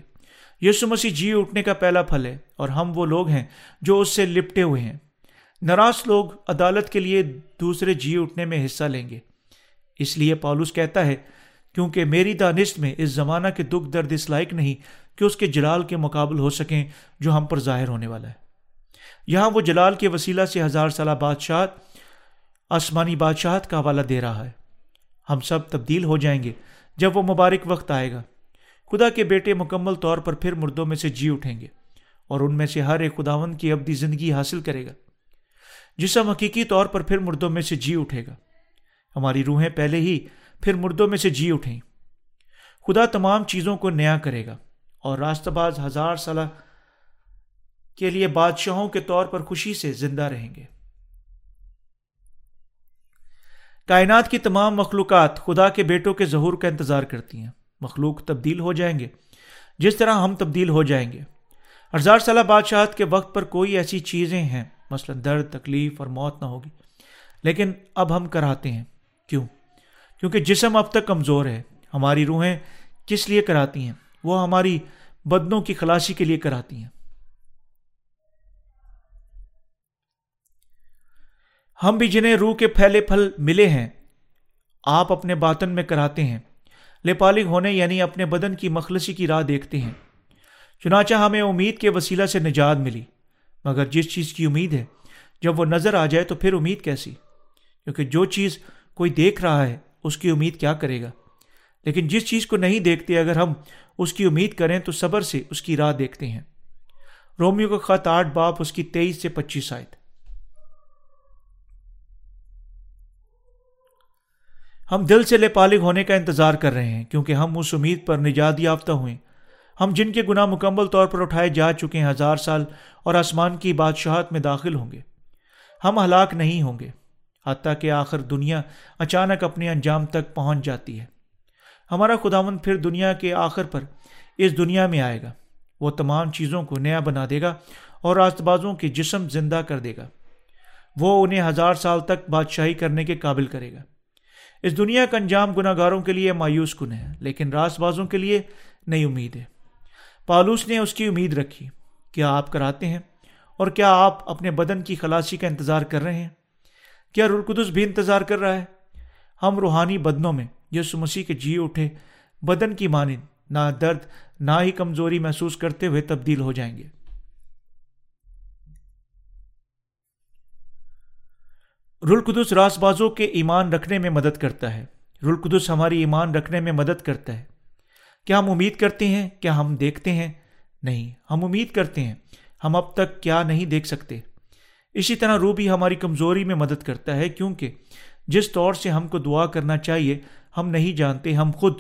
یسو مسیح جی اٹھنے کا پہلا پھل ہے اور ہم وہ لوگ ہیں جو اس سے لپٹے ہوئے ہیں۔ نراس لوگ عدالت کے لیے دوسرے جی اٹھنے میں حصہ لیں گے۔ اس لیے پالوس کہتا ہے، کیونکہ میری دانست میں اس زمانہ کے دکھ درد اس لائق نہیں کہ اس کے جلال کے مقابل ہو سکیں جو ہم پر ظاہر ہونے والا ہے۔ یہاں وہ جلال کے وسیلہ سے ہزار سالہ بادشاہت آسمانی بادشاہت کا حوالہ دے رہا ہے۔ ہم سب تبدیل ہو جائیں گے جب وہ مبارک وقت آئے گا۔ خدا کے بیٹے مکمل طور پر پھر مردوں میں سے جی اٹھیں گے اور ان میں سے ہر ایک خداون کی ابدی زندگی حاصل کرے گا۔ جسم حقیقی طور پر پھر مردوں میں سے جی اٹھے گا۔ ہماری روحیں پہلے ہی پھر مردوں میں سے جی اٹھیں۔ خدا تمام چیزوں کو نیا کرے گا اور راست باز ہزار سالہ کے لیے بادشاہوں کے طور پر خوشی سے زندہ رہیں گے۔ کائنات کی تمام مخلوقات خدا کے بیٹوں کے ظہور کا انتظار کرتی ہیں۔ مخلوق تبدیل ہو جائیں گے۔ جس طرح ہم تبدیل ہو جائیں گے۔ ہزار سالہ بادشاہت کے وقت پر کوئی ایسی چیزیں ہیں، مثلا درد، تکلیف اور موت نہ ہوگی۔ لیکن اب ہم کراتے ہیں۔ کیوں؟ کیونکہ جسم اب تک کمزور ہے۔ ہماری روحیں کس لیے کراتی ہیں؟ وہ ہماری بدنوں کی خلاصی کے لیے کراتی ہیں۔ ہم بھی جنہیں روح کے پھیلے پھل ملے ہیں، آپ اپنے باطن میں کراتے ہیں۔ لپالغ ہونے یعنی اپنے بدن کی مخلصی کی راہ دیکھتے ہیں۔ چنانچہ ہمیں امید کے وسیلہ سے نجات ملی، مگر جس چیز کی امید ہے، جب وہ نظر آ جائے تو پھر امید کیسی؟ کیونکہ جو چیز کوئی دیکھ رہا ہے، اس کی امید کیا کرے گا؟ لیکن جس چیز کو نہیں دیکھتے، اگر ہم اس کی امید کریں تو صبر سے اس کی راہ دیکھتے ہیں۔ رومیو کا خط آٹھ باپ اس کی تیئیس سے پچیس آئے ہم دل سے لے پالگ ہونے کا انتظار کر رہے ہیں، کیونکہ ہم اس امید پر نجات یافتہ ہوئے۔ ہم جن کے گناہ مکمل طور پر اٹھائے جا چکے ہیں، ہزار سال اور آسمان کی بادشاہت میں داخل ہوں گے۔ ہم ہلاک نہیں ہوں گے، حتیٰ کہ آخر دنیا اچانک اپنے انجام تک پہنچ جاتی ہے۔ ہمارا خداون پھر دنیا کے آخر پر اس دنیا میں آئے گا۔ وہ تمام چیزوں کو نیا بنا دے گا اور راست بازوں کے جسم زندہ کر دے گا۔ وہ انہیں ہزار سال تک بادشاہی کرنے کے قابل کرے گا۔ اس دنیا کا انجام گناہ گاروں کے لیے مایوس کن ہے، لیکن راست بازوں کے لیے نئی امید ہے۔ پالوس نے اس کی امید رکھی، کیا آپ کراتے ہیں؟ اور کیا آپ اپنے بدن کی خلاصی کا انتظار کر رہے ہیں؟ کیا رلقدس بھی انتظار کر رہا ہے؟ ہم روحانی بدنوں میں یسو مسیح کے جی اٹھے بدن کی مانند، نہ درد، نہ ہی کمزوری محسوس کرتے ہوئے تبدیل ہو جائیں گے۔ رلقدس راس بازوں کے ایمان رکھنے میں مدد کرتا ہے۔ رلقدس ہماری ایمان رکھنے میں مدد کرتا ہے۔ کیا ہم امید کرتے ہیں؟ کیا ہم دیکھتے ہیں؟ نہیں، ہم امید کرتے ہیں۔ ہم اب تک کیا نہیں دیکھ سکتے۔ اسی طرح روح بھی ہماری کمزوری میں مدد کرتا ہے، کیونکہ جس طور سے ہم کو دعا کرنا چاہیے، ہم نہیں جانتے، ہم خود،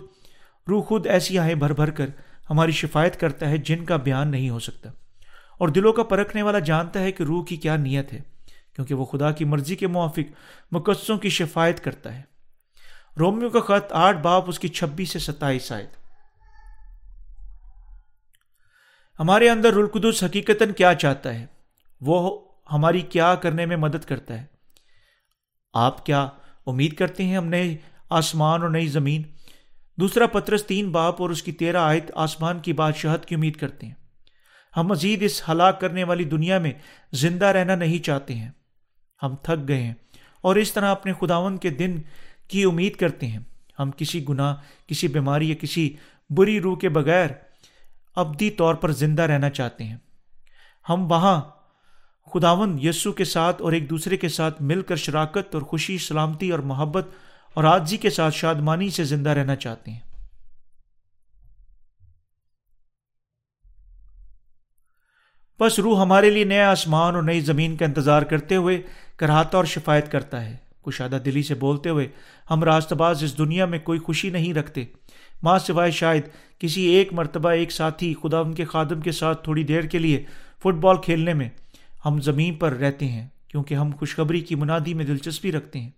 روح خود ایسی آہیں بھر بھر کر ہماری شفایت کرتا ہے جن کا بیان نہیں ہو سکتا۔ اور دلوں کا پرکھنے والا جانتا ہے کہ روح کی کیا نیت ہے۔ کیونکہ وہ خدا کی مرضی کے موافق مقدسوں کی شفایت کرتا ہے۔ رومیو کا خط آٹھ، باپ اس کی چھبیس سے ستائیس آئے ہمارے اندر رلقدس حقیقت کیا چاہتا ہے؟ وہ ہماری کیا کرنے میں مدد کرتا ہے؟ آپ کیا امید کرتے ہیں ہم نئے آسمان اور نئی زمین؟ دوسرا پترس تین، باپ اور اس کی تیرہ آیت آسمان کی بادشاہت کی امید کرتے ہیں۔ ہم مزید اس ہلاک کرنے والی دنیا میں زندہ رہنا نہیں چاہتے ہیں۔ ہم تھک گئے ہیں۔ اور اس طرح اپنے خداون کے دن کی امید کرتے ہیں۔ ہم کسی گناہ، کسی بیماری یا کسی بری روح کے بغیر ابدی طور پر زندہ رہنا چاہتے ہیں۔ ہم وہاں خداون یسو کے ساتھ اور ایک دوسرے کے ساتھ مل کر شراکت اور خوشی، سلامتی اور محبت اور آجزی کے ساتھ شادمانی سے زندہ رہنا چاہتے ہیں۔ بس روح ہمارے لیے نیا آسمان اور نئی زمین کا انتظار کرتے ہوئے کراتا اور شفایت کرتا ہے۔ کشادہ دلی سے بولتے ہوئے ہم راست باز اس دنیا میں کوئی خوشی نہیں رکھتے۔ ماں سوائے شاید کسی ایک مرتبہ ایک ساتھی خدا ان کے خادم کے ساتھ تھوڑی دیر کے لیے فٹ بال کھیلنے میں ہم زمین پر رہتے ہیں، کیونکہ ہم خوشخبری کی منادی میں دلچسپی رکھتے ہیں۔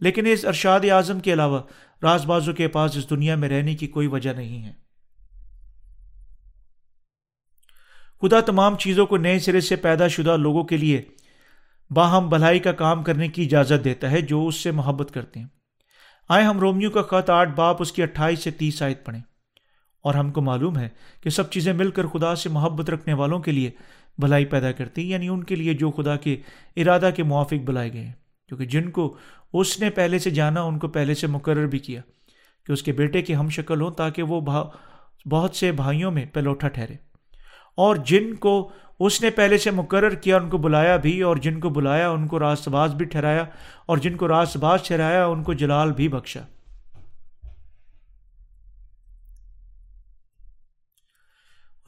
لیکن اس ارشاد اعظم کے علاوہ راز بازو کے پاس اس دنیا میں رہنے کی کوئی وجہ نہیں ہے۔ خدا تمام چیزوں کو نئے سرے سے پیدا شدہ لوگوں کے لیے باہم بھلائی کا کام کرنے کی اجازت دیتا ہے جو اس سے محبت کرتے ہیں۔ آئے ہم رومیو کا خط آٹھ باپ اس کی اٹھائیس سے تیس آیت پڑھیں۔ اور ہم کو معلوم ہے کہ سب چیزیں مل کر خدا سے محبت رکھنے والوں کے لیے بھلائی پیدا کرتی یعنی ان کے لیے جو خدا کے ارادہ کے موافق بلائے گئے ہیں۔ کیونکہ جن کو اس نے پہلے سے جانا، ان کو پہلے سے مقرر بھی کیا کہ اس کے بیٹے کی ہم شکل ہوں تاکہ وہ بہت سے بھائیوں میں پلوٹھا ٹھہرے۔ اور جن کو اس نے پہلے سے مقرر کیا، ان کو بلایا بھی اور جن کو بلایا، ان کو راست باز بھی ٹھہرایا اور جن کو راست باز ٹھہرایا، ان کو جلال بھی بخشا۔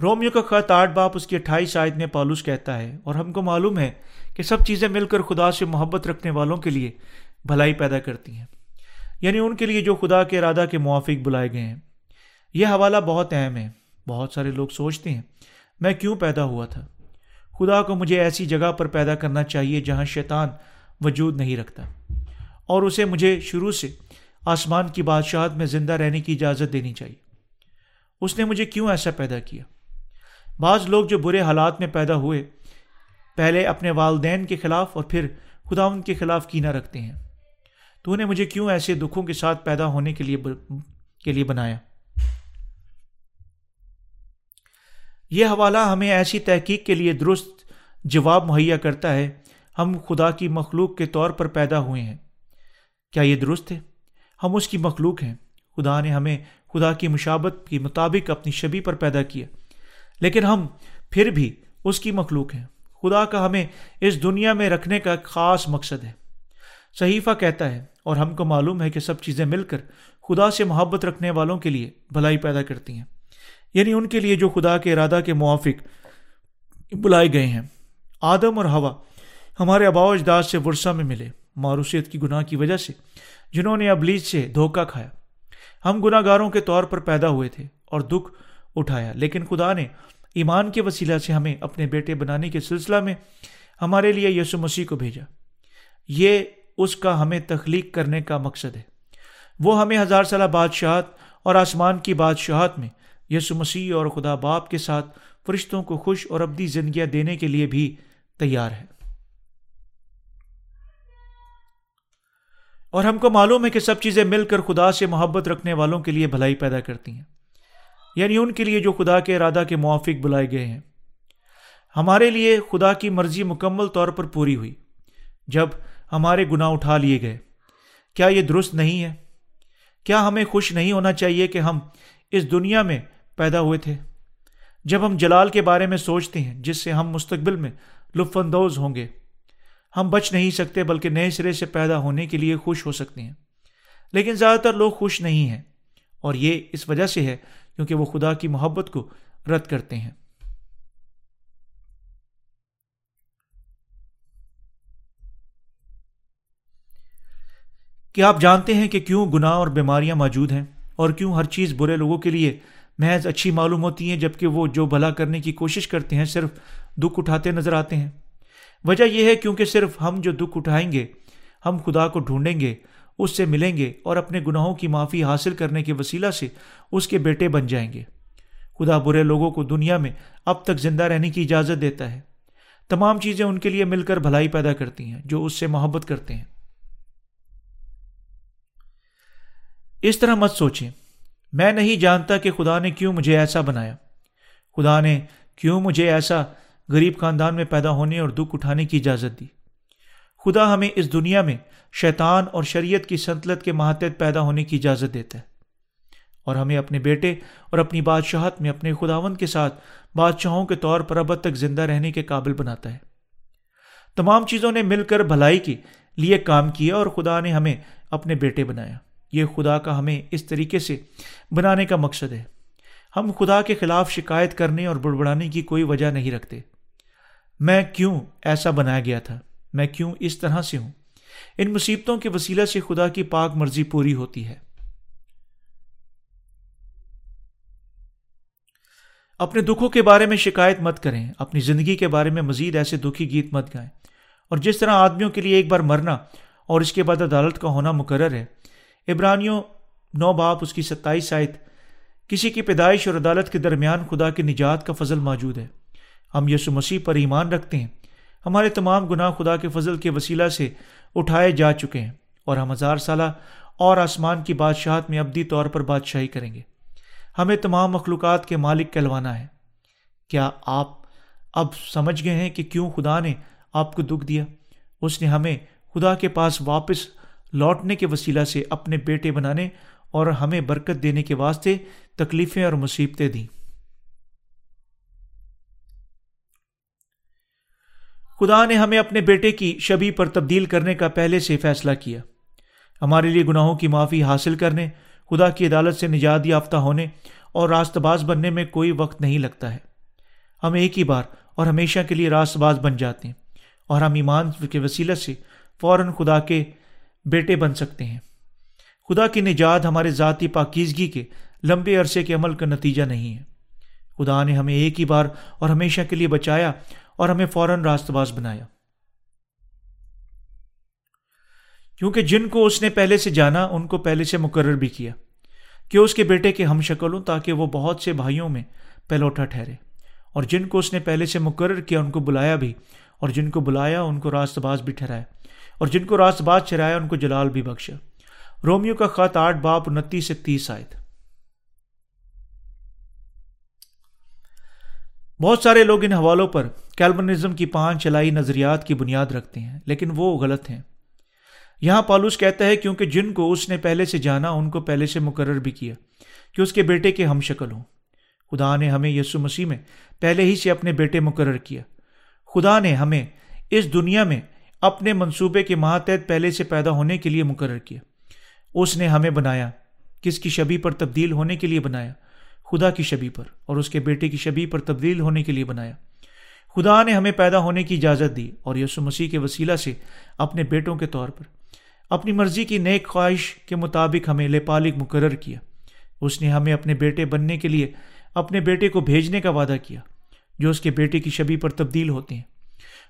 رومیو کا خط آٹھ، باپ اس کی اٹھائیس آیت میں پالوس کہتا ہے، اور ہم کو معلوم ہے کہ سب چیزیں مل کر خدا سے محبت رکھنے والوں کے لیے بھلائی پیدا کرتی ہیں۔ یعنی ان کے لیے جو خدا کے ارادہ کے موافق بلائے گئے ہیں۔ یہ حوالہ بہت اہم ہے، بہت سارے لوگ سوچتے ہیں، میں کیوں پیدا ہوا تھا؟ خدا کو مجھے ایسی جگہ پر پیدا کرنا چاہیے جہاں شیطان وجود نہیں رکھتا۔ اور اسے مجھے شروع سے آسمان کی بادشاہت میں زندہ رہنے کی اجازت دینی چاہیے۔ اس نے مجھے کیوں ایسا پیدا کیا؟ بعض لوگ جو برے حالات میں پیدا ہوئے، پہلے اپنے والدین کے خلاف اور پھر خدا ان کے خلاف کینہ رکھتے ہیں۔ تو انہیں مجھے کیوں ایسے دکھوں کے ساتھ پیدا ہونے کے لیے کے لیے بنایا؟ یہ حوالہ ہمیں ایسی تحقیق کے لیے درست جواب مہیا کرتا ہے، ہم خدا کی مخلوق کے طور پر پیدا ہوئے ہیں۔ کیا یہ درست ہے؟ ہم اس کی مخلوق ہیں۔ خدا نے ہمیں خدا کی مشابت کے مطابق اپنی شبی پر پیدا کیا۔ لیکن ہم پھر بھی اس کی مخلوق ہیں۔ خدا کا ہمیں اس دنیا میں رکھنے کا خاص مقصد ہے۔ صحیفہ کہتا ہے، اور ہم کو معلوم ہے کہ سب چیزیں مل کر خدا سے محبت رکھنے والوں کے لیے بھلائی پیدا کرتی ہیں۔ یعنی ان کے لیے جو خدا کے ارادہ کے موافق بلائے گئے ہیں۔ آدم اور ہوا ہمارے اباؤ اجداد سے ورثہ میں ملے معروثیت کی گناہ کی وجہ سے، جنہوں نے ابلیج سے دھوکہ کھایا۔ ہم گناہ گاروں کے طور پر پیدا ہوئے تھے اور دکھ اٹھایا، لیکن خدا نے ایمان کے وسیلہ سے ہمیں اپنے بیٹے بنانے کے سلسلہ میں ہمارے لیے یسو مسیح کو بھیجا۔ یہ اس کا ہمیں تخلیق کرنے کا مقصد ہے۔ وہ ہمیں ہزار سالہ بادشاہت اور آسمان کی بادشاہت میں یسو مسیح اور خدا باپ کے ساتھ فرشتوں کو خوش اور ابدی زندگیاں دینے کے لیے بھی تیار ہے اور ہم کو معلوم ہے کہ سب چیزیں مل کر خدا سے محبت رکھنے والوں کے لیے بھلائی پیدا کرتی ہیں۔ یعنی ان کے لیے جو خدا کے ارادہ کے موافق بلائے گئے ہیں۔ ہمارے لیے خدا کی مرضی مکمل طور پر پوری ہوئی، جب ہمارے گناہ اٹھا لیے گئے۔ کیا یہ درست نہیں ہے؟ کیا ہمیں خوش نہیں ہونا چاہیے کہ ہم اس دنیا میں پیدا ہوئے تھے۔ جب ہم جلال کے بارے میں سوچتے ہیں، جس سے ہم مستقبل میں لطف اندوز ہوں گے، ہم بچ نہیں سکتے، بلکہ نئے سرے سے پیدا ہونے کے لیے خوش ہو سکتے ہیں۔ لیکن زیادہ تر لوگ خوش نہیں ہیں، اور یہ اس وجہ سے ہے کیونکہ وہ خدا کی محبت کو رد کرتے ہیں۔ کیا آپ جانتے ہیں کہ کیوں گناہ اور بیماریاں موجود ہیں اور کیوں ہر چیز برے لوگوں کے لیے محض اچھی معلوم ہوتی ہیں، جبکہ وہ جو بھلا کرنے کی کوشش کرتے ہیں، صرف دکھ اٹھاتے نظر آتے ہیں۔ وجہ یہ ہے کیونکہ صرف ہم جو دکھ اٹھائیں گے، ہم خدا کو ڈھونڈیں گے، اس سے ملیں گے اور اپنے گناہوں کی معافی حاصل کرنے کے وسیلہ سے اس کے بیٹے بن جائیں گے۔ خدا برے لوگوں کو دنیا میں اب تک زندہ رہنے کی اجازت دیتا ہے۔ تمام چیزیں ان کے لیے مل کر بھلائی پیدا کرتی ہیں، جو اس سے محبت کرتے ہیں۔ اس طرح مت سوچیں۔ میں نہیں جانتا کہ خدا نے کیوں مجھے ایسا بنایا۔ خدا نے کیوں مجھے ایسا غریب خاندان میں پیدا ہونے اور دکھ اٹھانے کی اجازت دی۔ خدا ہمیں اس دنیا میں شیطان اور شریعت کی سنتلت کے ماتحت پیدا ہونے کی اجازت دیتا ہے۔ اور ہمیں اپنے بیٹے اور اپنی بادشاہت میں اپنے خداون کے ساتھ بادشاہوں کے طور پر اب تک زندہ رہنے کے قابل بناتا ہے۔ تمام چیزوں نے مل کر بھلائی کے لیے کام کیا اور خدا نے ہمیں اپنے بیٹے بنایا۔ یہ خدا کا ہمیں اس طریقے سے بنانے کا مقصد ہے۔ ہم خدا کے خلاف شکایت کرنے اور بڑبڑانے کی کوئی وجہ نہیں رکھتے۔ میں کیوں ایسا بنایا گیا تھا؟ میں کیوں اس طرح سے ہوں؟ ان مصیبتوں کے وسیلہ سے خدا کی پاک مرضی پوری ہوتی ہے۔ اپنے دکھوں کے بارے میں شکایت مت کریں۔ اپنی زندگی کے بارے میں مزید ایسے دکھی گیت مت گائیں۔ اور جس طرح آدمیوں کے لیے ایک بار مرنا اور اس کے بعد عدالت کا ہونا مقرر ہے ابرانیوں نو باپ اس کی ستائیس آیت، کسی کی پیدائش اور عدالت کے درمیان خدا کی نجات کا فضل موجود ہے۔ ہم یسو مسیح پر ایمان رکھتے ہیں۔ ہمارے تمام گناہ خدا کے فضل کے وسیلہ سے اٹھائے جا چکے ہیں اور ہم ہزار سالہ اور آسمان کی بادشاہت میں ابدی طور پر بادشاہی کریں گے۔ ہمیں تمام مخلوقات کے مالک کہلوانا ہے۔ کیا آپ اب سمجھ گئے ہیں کہ کیوں خدا نے آپ کو دکھ دیا؟ اس نے ہمیں خدا کے پاس واپس لوٹنے کے وسیلہ سے اپنے بیٹے بنانے اور ہمیں برکت دینے کے واسطے تکلیفیں اور مصیبتیں دیں۔ خدا نے ہمیں اپنے بیٹے کی شبی پر تبدیل کرنے کا پہلے سے فیصلہ کیا۔ ہمارے لیے گناہوں کی معافی حاصل کرنے، خدا کی عدالت سے نجات یافتہ ہونے اور راست باز بننے میں کوئی وقت نہیں لگتا ہے۔ ہم ایک ہی بار اور ہمیشہ کے لیے راست باز بن جاتے ہیں اور ہم ایمان کے وسیلہ سے فوراً خدا کے بیٹے بن سکتے ہیں۔ خدا کی نجات ہمارے ذاتی پاکیزگی کے لمبے عرصے کے عمل کا نتیجہ نہیں ہے۔ خدا نے ہمیں ایک ہی بار اور ہمیشہ کے لیے بچایا اور ہمیں فوراً راست باز بنایا۔ کیونکہ جن کو اس نے پہلے سے جانا، ان کو پہلے سے مقرر بھی کیا۔ کہ اس کے بیٹے کے ہم شکل ہوں تاکہ وہ بہت سے بھائیوں میں پہلوٹا ٹھہرے۔ اور جن کو اس نے پہلے سے مقرر کیا، ان کو بلایا بھی۔ اور جن کو بلایا، ان کو راست باز بھی ٹھہرایا۔ اور جن کو راست بات چرایا ان کو جلال بھی بخشا۔ رومیو کا خط آٹھ، باپ انتیس سے تیس آئے تھے بہت سارے لوگ ان حوالوں پر کیلبنزم کی پانچ چلائی نظریات کی بنیاد رکھتے ہیں، لیکن وہ غلط ہیں۔ یہاں پالوس کہتا ہے کیونکہ جن کو اس نے پہلے سے جانا، ان کو پہلے سے مقرر بھی کیا کہ اس کے بیٹے کے ہم شکل ہوں۔ خدا نے ہمیں یسو مسیح میں پہلے ہی سے اپنے بیٹے مقرر کیا۔ خدا نے ہمیں اس دنیا میں اپنے منصوبے کے ماتحت پہلے سے پیدا ہونے کے لیے مقرر کیا۔ اس نے ہمیں بنایا، کس کی شبی پر تبدیل ہونے کے لیے بنایا؟ خدا کی شبی پر، اور اس کے بیٹے کی شبی پر تبدیل ہونے کے لیے بنایا۔ خدا نے ہمیں پیدا ہونے کی اجازت دی، اور یسو مسیح کے وسیلہ سے اپنے بیٹوں کے طور پر۔ اپنی مرضی کی نیک خواہش کے مطابق ہمیں لپالک مقرر کیا۔ اس نے ہمیں اپنے بیٹے بننے کے لیے اپنے بیٹے کو بھیجنے کا وعدہ کیا، جو اس کے بیٹے کی شبی پر تبدیل ہوتے ہیں۔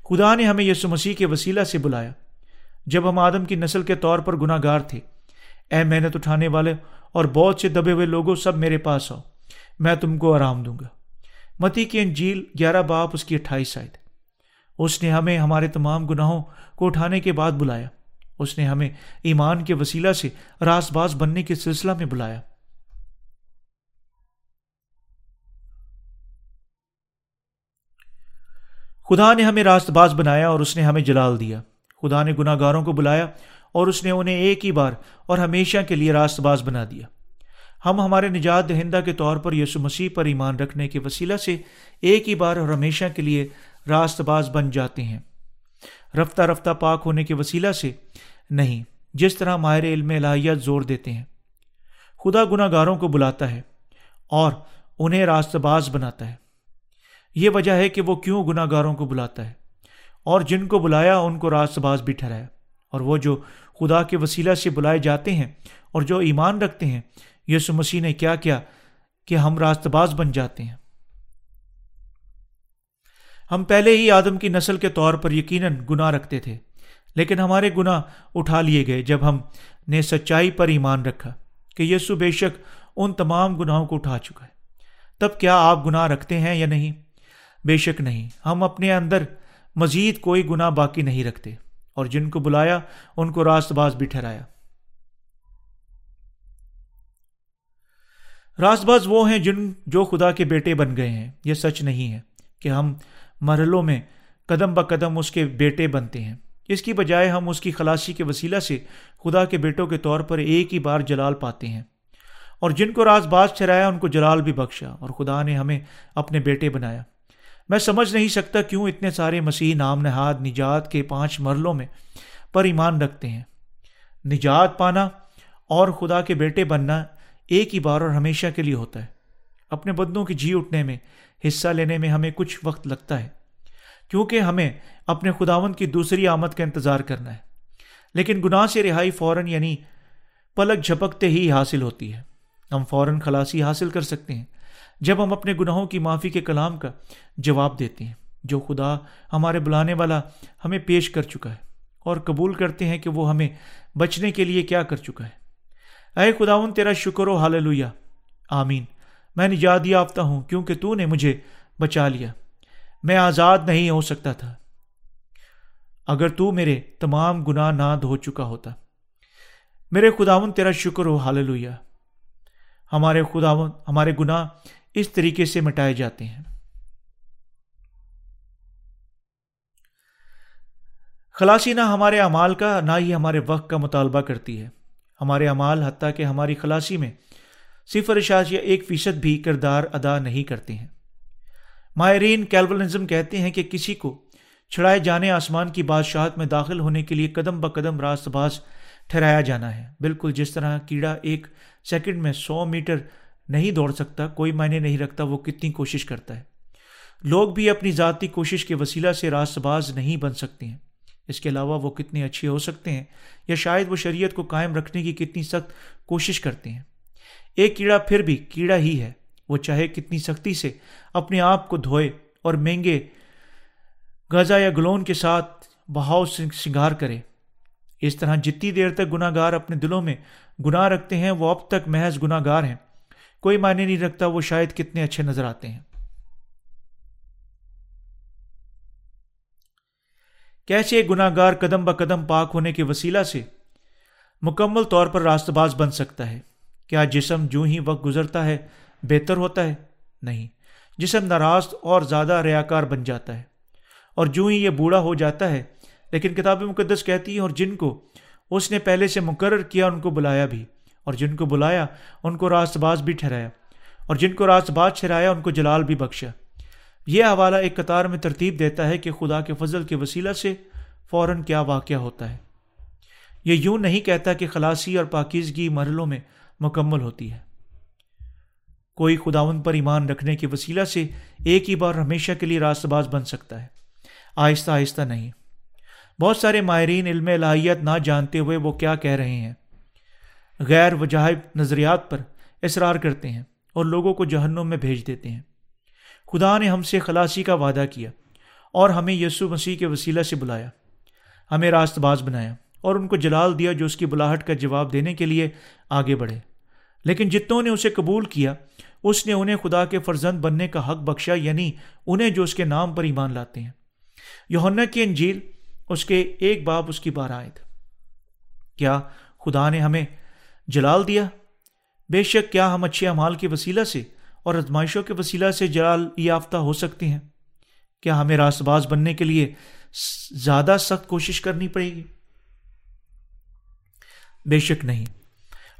خدا نے ہمیں یسو مسیح کے وسیلہ سے بلایا۔ جب ہم آدم کی نسل کے طور پر گناہ گار تھے اے محنت اٹھانے والے اور بہت سے دبے ہوئے لوگوں، سب میرے پاس آؤ، میں تم کو آرام دوں گا۔ متی کی انجیل گیارہ باپ، اس کی اٹھائیس آئے اس نے ہمیں ہمارے تمام گناہوں کو اٹھانے کے بعد بلایا۔ اس نے ہمیں ایمان کے وسیلہ سے راس باز بننے کے سلسلہ میں بلایا۔ خدا نے ہمیں راست باز بنایا اور اس نے ہمیں جلال دیا۔ خدا نے گناہ گاروں کو بلایا اور اس نے انہیں ایک ہی بار اور ہمیشہ کے لیے راست باز بنا دیا۔ ہم ہمارے نجات دہندہ کے طور پر یسو مسیح پر ایمان رکھنے کے وسیلہ سے ایک ہی بار اور ہمیشہ کے لیے راست باز بن جاتے ہیں۔ رفتہ رفتہ پاک ہونے کے وسیلہ سے نہیں، جس طرح ماہر علم الہیت زور دیتے ہیں۔ خدا گناہ گاروں کو بلاتا ہے اور انہیں راست باز بناتا ہے۔ یہ وجہ ہے کہ وہ کیوں گناہ گاروں کو بلاتا ہے اور جن کو بلایا ان کو راست باز بھی ٹھہرایا اور وہ جو خدا کے وسیلہ سے بلائے جاتے ہیں اور جو ایمان رکھتے ہیں یسو مسیح نے کیا کیا کہ ہم راست باز بن جاتے ہیں۔ ہم پہلے ہی آدم کی نسل کے طور پر یقیناً گناہ رکھتے تھے، لیکن ہمارے گناہ اٹھا لیے گئے جب ہم نے سچائی پر ایمان رکھا کہ یسو بے شک ان تمام گناہوں کو اٹھا چکا ہے۔ تب کیا آپ گناہ رکھتے ہیں یا نہیں؟ بے شک نہیں۔ ہم اپنے اندر مزید کوئی گناہ باقی نہیں رکھتے۔ اور جن کو بلایا، ان کو راست باز بھی ٹھہرایا۔ راست باز وہ ہیں جن جو خدا کے بیٹے بن گئے ہیں۔ یہ سچ نہیں ہے کہ ہم مرحلوں میں قدم ب قدم اس کے بیٹے بنتے ہیں۔ اس کی بجائے ہم اس کی خلاصی کے وسیلہ سے خدا کے بیٹوں کے طور پر ایک ہی بار جلال پاتے ہیں۔ اور جن کو راز باز ٹھہرایا، ان کو جلال بھی بخشا اور خدا نے ہمیں اپنے بیٹے بنایا۔ میں سمجھ نہیں سکتا کیوں اتنے سارے مسیح نام نہاد نجات کے پانچ مرلوں میں پر ایمان رکھتے ہیں۔ نجات پانا اور خدا کے بیٹے بننا ایک ہی بار اور ہمیشہ کے لیے ہوتا ہے۔ اپنے بدنوں کی جی اٹھنے میں، حصہ لینے میں ہمیں کچھ وقت لگتا ہے، کیونکہ ہمیں اپنے خداون کی دوسری آمد کا انتظار کرنا ہے۔ لیکن گناہ سے رہائی فوراً یعنی پلک جھپکتے ہی حاصل ہوتی ہے۔ ہم فوراً خلاصی حاصل کر سکتے ہیں۔ جب ہم اپنے گناہوں کی معافی کے کلام کا جواب دیتے ہیں، جو خدا ہمارے بلانے والا ہمیں پیش کر چکا ہے اور قبول کرتے ہیں کہ وہ ہمیں بچنے کے لیے کیا کر چکا ہے۔ اے خداون، تیرا شکر و حال آمین۔ میں نجات یافتہ ہوں، کیونکہ تو نے مجھے بچا لیا۔ میں آزاد نہیں ہو سکتا تھا۔ اگر تو میرے تمام گناہ نہ دھو چکا ہوتا۔ میرے خداون، تیرا شکر ہو حال ہمارے خداون، ہمارے گناہ اس طریقے سے مٹائے جاتے ہیں۔ خلاصی نہ ہمارے اعمال کا، نہ ہی ہمارے وقت کا مطالبہ کرتی ہے۔ ہمارے اعمال، حتیٰ کہ ہماری خلاصی میں صفر اشاج یا ایک فیصد بھی کردار ادا نہیں کرتے ہیں۔ ماہرین کیلولزم کہتے ہیں کہ کسی کو چھڑائے جانے آسمان کی بادشاہت میں داخل ہونے کے لیے قدم بقدم راست باز ٹھہرایا جانا ہے۔ بالکل جس طرح کیڑا ایک سیکنڈ میں سو میٹر نہیں دوڑ سکتا، کوئی معنی نہیں رکھتا، وہ کتنی کوشش کرتا ہے۔ لوگ بھی اپنی ذاتی کوشش کے وسیلہ سے راست باز نہیں بن سکتے ہیں۔ اس کے علاوہ وہ کتنے اچھے ہو سکتے ہیں یا شاید وہ شریعت کو قائم رکھنے کی کتنی سخت کوشش کرتے ہیں۔ ایک کیڑا پھر بھی کیڑا ہی ہے۔ وہ چاہے کتنی سختی سے اپنے آپ کو دھوئے اور مہنگے غذا یا گلون کے ساتھ بہاؤ سنگار کرے۔ اس طرح جتنی دیر تک گناہ گار اپنے دلوں میں گناہ رکھتے ہیں، وہ اب تک محض گناہ گار ہیں۔ کوئی معنی نہیں رکھتا وہ شاید کتنے اچھے نظر آتے ہیں۔ کیسے گناہ گار قدم ب قدم پاک ہونے کے وسیلہ سے مکمل طور پر راست باز بن سکتا ہے؟ کیا جسم جو ہی وقت گزرتا ہے بہتر ہوتا ہے؟ نہیں۔ جسم ناراض اور زیادہ ریاکار بن جاتا ہے اور جو ہی یہ بوڑھا ہو جاتا ہے، لیکن کتاب مقدس کہتی ہے اور جن کو اس نے پہلے سے مقرر کیا ان کو بلایا بھی۔ اور جن کو بلایا، ان کو راست باز بھی ٹھہرایا، اور جن کو راست باز ٹھہرایا، ان کو جلال بھی بخشا۔ یہ حوالہ ایک قطار میں ترتیب دیتا ہے کہ خدا کے فضل کے وسیلہ سے فوراً کیا واقعہ ہوتا ہے۔ یہ یوں نہیں کہتا کہ خلاصی اور پاکیزگی مرحلوں میں مکمل ہوتی ہے۔ کوئی خداون پر ایمان رکھنے کے وسیلہ سے ایک ہی بار ہمیشہ کے لیے راست باز بن سکتا ہے۔ آہستہ آہستہ نہیں۔ بہت سارے ماہرین علم الہیت نہ جانتے ہوئے وہ کیا کہہ رہے ہیں۔ غیر وجاہب نظریات پر اصرار کرتے ہیں اور لوگوں کو جہنم میں بھیج دیتے ہیں۔ خدا نے ہم سے خلاصی کا وعدہ کیا اور ہمیں یسو مسیح کے وسیلہ سے بلایا۔ ہمیں راست باز بنایا اور ان کو جلال دیا جو اس کی بلاہٹ کا جواب دینے کے لیے آگے بڑھے۔ لیکن جتنوں نے اسے قبول کیا، اس نے انہیں خدا کے فرزند بننے کا حق بخشا یعنی انہیں جو اس کے نام پر ایمان لاتے ہیں۔ یونا کی انجیل، اس کے ایک باپ اس کی بار آئے کیا خدا نے ہمیں جلال دیا۔ بے شک کیا ہم اچھے امال کے وسیلہ سے اور ازمائشوں کے وسیلہ سے جلال یافتہ ہو سکتے ہیں؟ کیا ہمیں راست باز بننے کے لیے زیادہ سخت کوشش کرنی پڑے گی؟ بے شک نہیں۔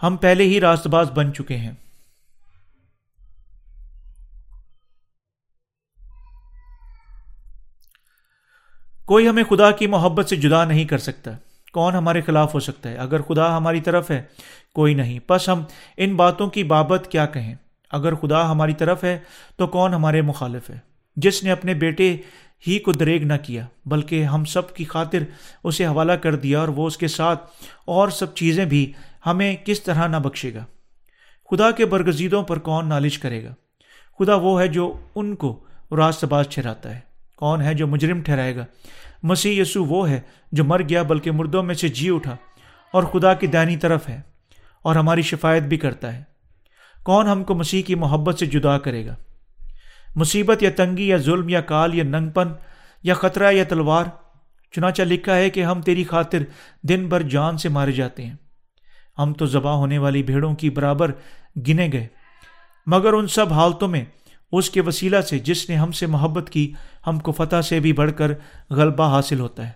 ہم پہلے ہی راست باز بن چکے ہیں۔ کوئی ہمیں خدا کی محبت سے جدا نہیں کر سکتا۔ کون ہمارے خلاف ہو سکتا ہے؟ اگر خدا ہماری طرف ہے کوئی نہیں۔ بس ہم ان باتوں کی بابت کیا کہیں؟ اگر خدا ہماری طرف ہے تو کون ہمارے مخالف ہے؟ جس نے اپنے بیٹے ہی کو دریگ نہ کیا، بلکہ ہم سب کی خاطر اسے حوالہ کر دیا اور وہ اس کے ساتھ اور سب چیزیں بھی ہمیں کس طرح نہ بخشے گا۔ خدا کے برگزیدوں پر کون نالش کرے گا؟ خدا وہ ہے جو ان کو راست باز ٹھہراتا ہے۔ کون ہے جو مجرم ٹھہرائے گا؟ مسیح یسو وہ ہے جو مر گیا بلکہ مردوں میں سے جی اٹھا اور خدا کی دینی طرف ہے۔ اور ہماری شفایت بھی کرتا ہے۔ کون ہم کو مسیح کی محبت سے جدا کرے گا؟ مصیبت یا تنگی یا ظلم یا کال یا ننگ پن یا خطرہ یا تلوار، چنانچہ لکھا ہے کہ ہم تیری خاطر دن بھر جان سے مارے جاتے ہیں۔ ہم تو ذبح ہونے والی بھیڑوں کی برابر گنے گئے، مگر ان سب حالتوں میں اس کے وسیلہ سے جس نے ہم سے محبت کی، ہم کو فتح سے بھی بڑھ کر غلبہ حاصل ہوتا ہے۔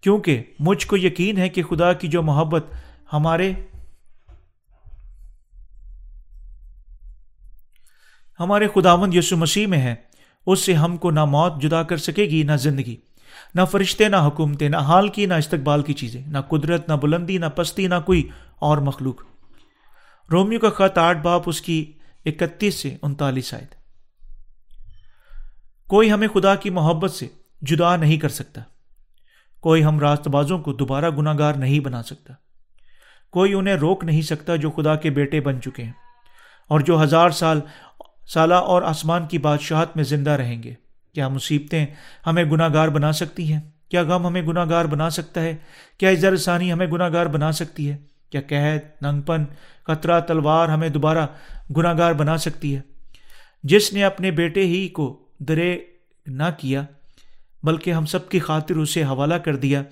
کیونکہ مجھ کو یقین ہے کہ خدا کی جو محبت ہمارے ہمارے خداوند یسو مسیح میں ہے اس سے ہم کو نہ موت جدا کر سکے گی، نہ زندگی۔ نہ فرشتے، نہ حکومتیں، نہ حال کی، نہ استقبال کی چیزیں۔ نہ قدرت، نہ بلندی، نہ پستی، نہ کوئی اور مخلوق۔ رومیو کا خط آٹھ، باپ اس کی اکتیس سے انتالیس آئے کوئی ہمیں خدا کی محبت سے جدا نہیں کر سکتا۔ کوئی ہم راست بازوں کو دوبارہ گناہ گار نہیں بنا سکتا۔ کوئی انہیں روک نہیں سکتا جو خدا کے بیٹے بن چکے ہیں اور جو ہزار سال سالہ اور آسمان کی بادشاہت میں زندہ رہیں گے۔ کیا مصیبتیں ہمیں گناہ گار بنا سکتی ہیں؟ کیا غم ہمیں گناہ گار بنا سکتا ہے؟ کیا عزر ثانی ہمیں گناہ گار بنا سکتی ہے؟ کیا قید ننگ پن قطرہ، تلوار ہمیں دوبارہ گناہ گار بنا سکتی ہے؟ جس نے اپنے بیٹے ہی کو درے نہ کیا، بلکہ ہم سب کی خاطر اسے حوالہ کر دیا،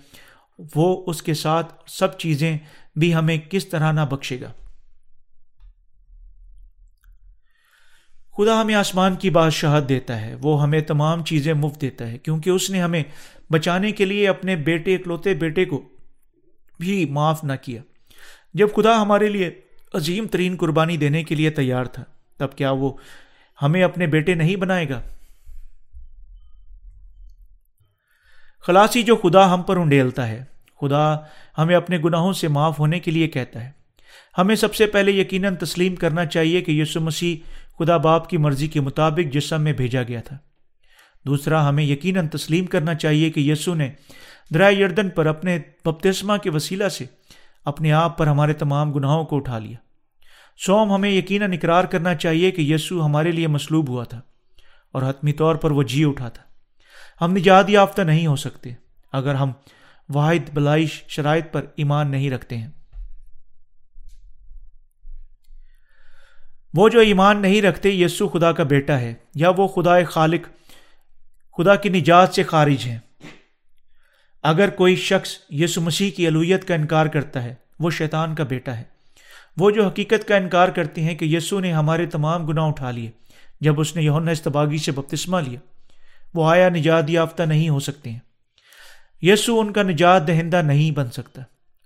وہ اس کے ساتھ سب چیزیں بھی ہمیں کس طرح نہ بخشے گا۔ خدا ہمیں آسمان کی بادشاہت دیتا ہے، وہ ہمیں تمام چیزیں مفت دیتا ہے، کیونکہ اس نے ہمیں بچانے کے لیے اپنے بیٹے، اکلوتے بیٹے کو بھی معاف نہ کیا۔ جب خدا ہمارے لیے عظیم ترین قربانی دینے کے لیے تیار تھا، تب کیا وہ ہمیں اپنے بیٹے نہیں بنائے گا؟ خلاصی جو خدا ہم پر انڈیلتا ہے، خدا ہمیں اپنے گناہوں سے معاف ہونے کے لیے کہتا ہے۔ ہمیں سب سے پہلے یقیناً تسلیم کرنا چاہیے کہ یسو مسیح خدا باپ کی مرضی کے مطابق جسم میں بھیجا گیا تھا۔ دوسرا، ہمیں یقیناً تسلیم کرنا چاہیے کہ یسو نے درائے یردن پر اپنے بپتسمہ کے وسیلہ سے اپنے آپ پر ہمارے تمام گناہوں کو اٹھا لیا۔ سوم، ہمیں یقیناً اقرار کرنا چاہیے کہ یسو ہمارے لیے مصلوب ہوا تھا اور حتمی طور پر وہ جی اٹھا تھا۔ ہم نجات یافتہ نہیں ہو سکتے۔ اگر ہم واحد بلائی شرائط پر ایمان نہیں رکھتے ہیں۔ وہ جو ایمان نہیں رکھتے یسو خدا کا بیٹا ہے، یا وہ خدا خالق، خدا کی نجات سے خارج ہیں۔ اگر کوئی شخص یسو مسیح کی الویت کا انکار کرتا ہے، وہ شیطان کا بیٹا ہے۔ وہ جو حقیقت کا انکار کرتے ہیں کہ یسو نے ہمارے تمام گناہ اٹھا لیے، جب اس نے یون استباغی سے بپتسمہ لیا، وہ آیا نجات یافتہ نہیں ہو سکتے ہیں۔ یسو ان کا نجات دہندہ نہیں بن سکتا۔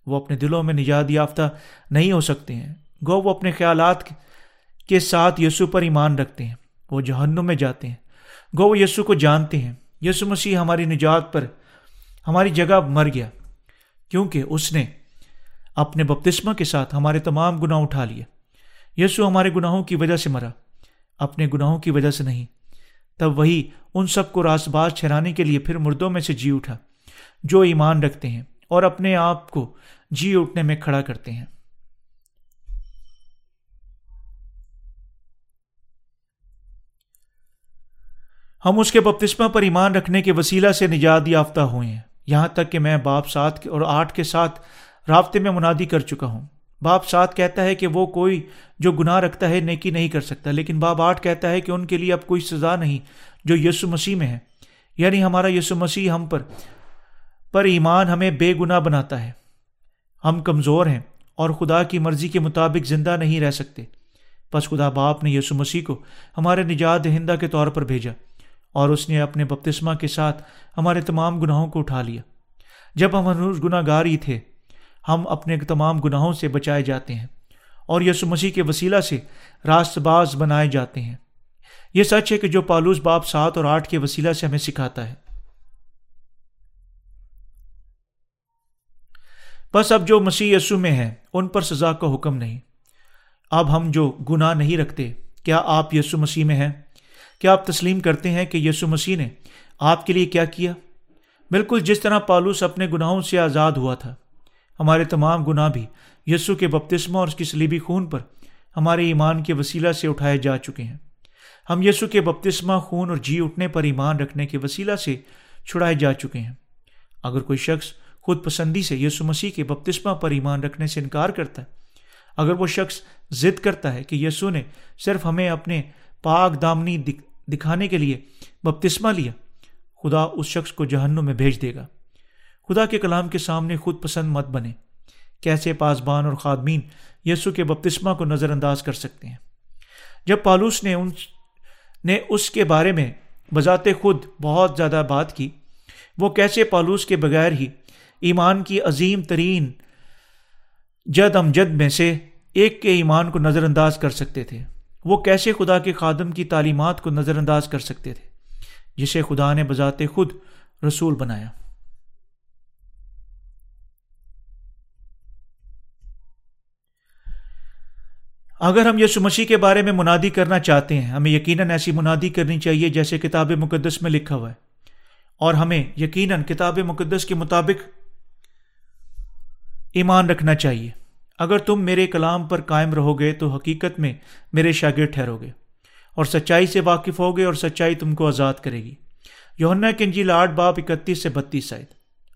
وہ اپنے دلوں میں نجات یافتہ نہیں ہو سکتے ہیں۔ گو وہ اپنے خیالات کے ساتھ یسو پر ایمان رکھتے ہیں، وہ جہنم میں جاتے ہیں۔ گو، وہ یسو کو جانتے ہیں۔ یسو مسیح ہماری نجات پر، ہماری جگہ مر گیا۔ کیونکہ اس نے اپنے بپتسمہ کے ساتھ ہمارے تمام گناہ اٹھا لیے۔ یسو ہمارے گناہوں کی وجہ سے مرا۔ اپنے گناہوں کی وجہ سے نہیں۔ تب وہی ان سب کو راس باز ٹھہرانے کے لیے پھر مردوں میں سے جی اٹھا، جو ایمان رکھتے ہیں اور اپنے آپ کو جی اٹھنے میں کھڑا کرتے ہیں۔ ہم اس کے بپتسمہ پر ایمان رکھنے کے وسیلہ سے نجات یافتہ ہوئے ہیں۔ یہاں تک کہ میں باپ سات اور آٹھ کے ساتھ رابطے میں منادی کر چکا ہوں۔ باپ سات کہتا ہے کہ وہ کوئی جو گناہ رکھتا ہے نیکی نہیں کر سکتا، لیکن باپ آٹھ کہتا ہے کہ ان کے لیے اب کوئی سزا نہیں جو یسو مسیح میں ہے۔ یعنی ہمارا یسو مسیح ہم پر پر ایمان ہمیں بے گناہ بناتا ہے۔ ہم کمزور ہیں اور خدا کی مرضی کے مطابق زندہ نہیں رہ سکتے۔ بس خدا باپ نے یسو مسیح کو ہمارے نجات دہندہ کے طور پر بھیجا۔ اور اس نے اپنے بپتسمہ کے ساتھ ہمارے تمام گناہوں کو اٹھا لیا۔ جب ہم ہنوز گناہ گار ہی تھے، ہم اپنے تمام گناہوں سے بچائے جاتے ہیں اور یسو مسیح کے وسیلہ سے راست باز بنائے جاتے ہیں۔ یہ سچ ہے کہ جو پالوس باپ سات اور آٹھ کے وسیلہ سے ہمیں سکھاتا ہے۔ بس اب جو مسیح یسو میں ہے ان پر سزا کا حکم نہیں۔ اب ہم جو گناہ نہیں رکھتے، کیا آپ یسو مسیح میں ہیں؟ کیا آپ تسلیم کرتے ہیں کہ یسو مسیح نے آپ کے لیے کیا کیا؟ بالکل جس طرح پالوس اپنے گناہوں سے آزاد ہوا تھا، ہمارے تمام گناہ بھی یسو کے بپتسمہ اور اس کی سلیبی خون پر ہمارے ایمان کے وسیلہ سے اٹھائے جا چکے ہیں۔ ہم یسو کے بپتسمہ، خون اور جی اٹھنے پر ایمان رکھنے کے وسیلہ سے چھڑائے جا چکے ہیں۔ اگر کوئی شخص خود پسندی سے یسو مسیح کے بپتسمہ پر ایمان رکھنے سے انکار کرتا ہے، اگر وہ شخص ضد کرتا ہے کہ یسو نے صرف ہمیں اپنے پاک دامنی دکھانے کے لیے بپتسمہ لیا۔ خدا اس شخص کو جہنم میں بھیج دے گا۔ خدا کے کلام کے سامنے خود پسند مت بنے۔ کیسے پاسبان اور خادمین یسو کے بپتسمہ کو نظر انداز کر سکتے ہیں؟ جب پالوس نے ان نے اس کے بارے میں بذات خود بہت زیادہ بات کی، وہ کیسے پالوس کے بغیر ہی ایمان کی عظیم ترین جد امجد میں سے ایک کے ایمان کو نظر انداز کر سکتے تھے؟ وہ کیسے خدا کے خادم کی تعلیمات کو نظر انداز کر سکتے تھے؟ جسے خدا نے بذات خود رسول بنایا۔ اگر ہم یسو مسیح کے بارے میں منادی کرنا چاہتے ہیں، ہمیں یقیناً ایسی منادی کرنی چاہیے جیسے کتاب مقدس میں لکھا ہوا ہے۔ اور ہمیں یقیناً کتاب مقدس کے مطابق ایمان رکھنا چاہیے۔ اگر تم میرے کلام پر قائم رہو گے تو حقیقت میں میرے شاگرد ٹھہرو گے اور سچائی سے واقف ہوگے اور سچائی تم کو آزاد کرے گی۔ یونا کنجیل آٹھ باپ اکتیس سے بتیس سائد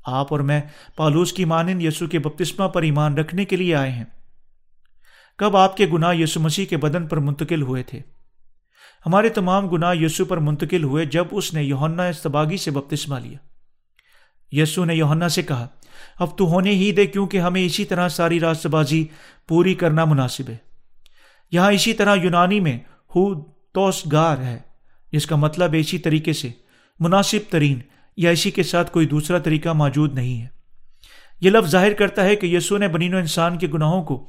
آپ اور میں پالوس کی مانند یسو کے بپتسمہ پر ایمان رکھنے کے لیے آئے ہیں۔ کب آپ کے گناہ یسو مسیح کے بدن پر منتقل ہوئے تھے؟ ہمارے تمام گناہ یسو پر منتقل ہوئے جب اس نے یونا استباغی سے بپتسمہ لیا۔ یسو نے یونا سے کہا اب تو ہونے ہی دے کیونکہ ہمیں اسی طرح ساری راست بازی پوری کرنا مناسب ہے۔ یہاں اسی طرح یونانی میں ہو توس گار ہے، جس کا مطلب اسی طریقے سے مناسب ترین یا اسی کے ساتھ کوئی دوسرا طریقہ موجود نہیں ہے۔ یہ لفظ ظاہر کرتا ہے کہ یسو نے بنین و انسان کے گناہوں کو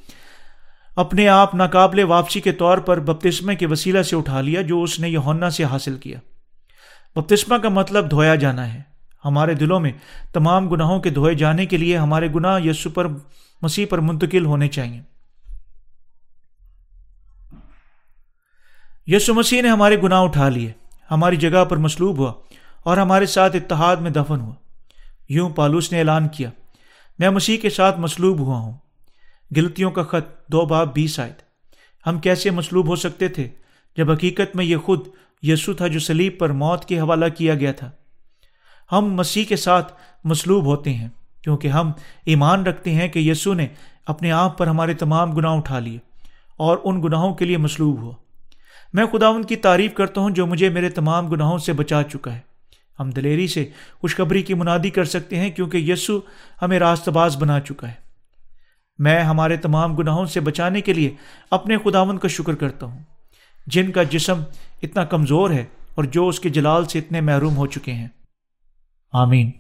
اپنے آپ ناقابل واپسی کے طور پر بپتسمے کے وسیلہ سے اٹھا لیا، جو اس نے یونا سے حاصل کیا۔ بپتسمہ کا مطلب دھویا جانا ہے۔ ہمارے دلوں میں تمام گناہوں کے دھوئے جانے کے لیے ہمارے گناہ یسو پر، مسیح پر منتقل ہونے چاہیے۔ یسو مسیح نے ہمارے گناہ اٹھا لیے۔ ہماری جگہ پر مسلوب ہوا اور ہمارے ساتھ اتحاد میں دفن ہوا۔ یوں پالوس نے اعلان کیا، میں مسیح کے ساتھ مسلوب ہوا ہوں۔ گلتیوں کا خط دو باب بیس آئے ہم کیسے مسلوب ہو سکتے تھے جب حقیقت میں یہ خود یسو تھا جو سلیب پر موت کے حوالہ کیا گیا تھا؟ ہم مسیح کے ساتھ مسلوب ہوتے ہیں، کیونکہ ہم ایمان رکھتے ہیں کہ یسو نے اپنے آپ پر ہمارے تمام گناہ اٹھا لیے اور ان گناہوں کے لیے مسلوب ہوا۔ میں خدا ان کی تعریف کرتا ہوں جو مجھے میرے تمام گناہوں سے بچا چکا ہے۔ ہم دلیری سے خوشخبری کی منادی کر سکتے ہیں کیونکہ یسو ہمیں راست باز بنا چکا ہے۔ میں ہمارے تمام گناہوں سے بچانے کے لیے اپنے خداون کا شکر کرتا ہوں۔ جن کا جسم اتنا کمزور ہے اور جو اس کے جلال سے اتنے محروم ہو چکے ہیں۔ آمین۔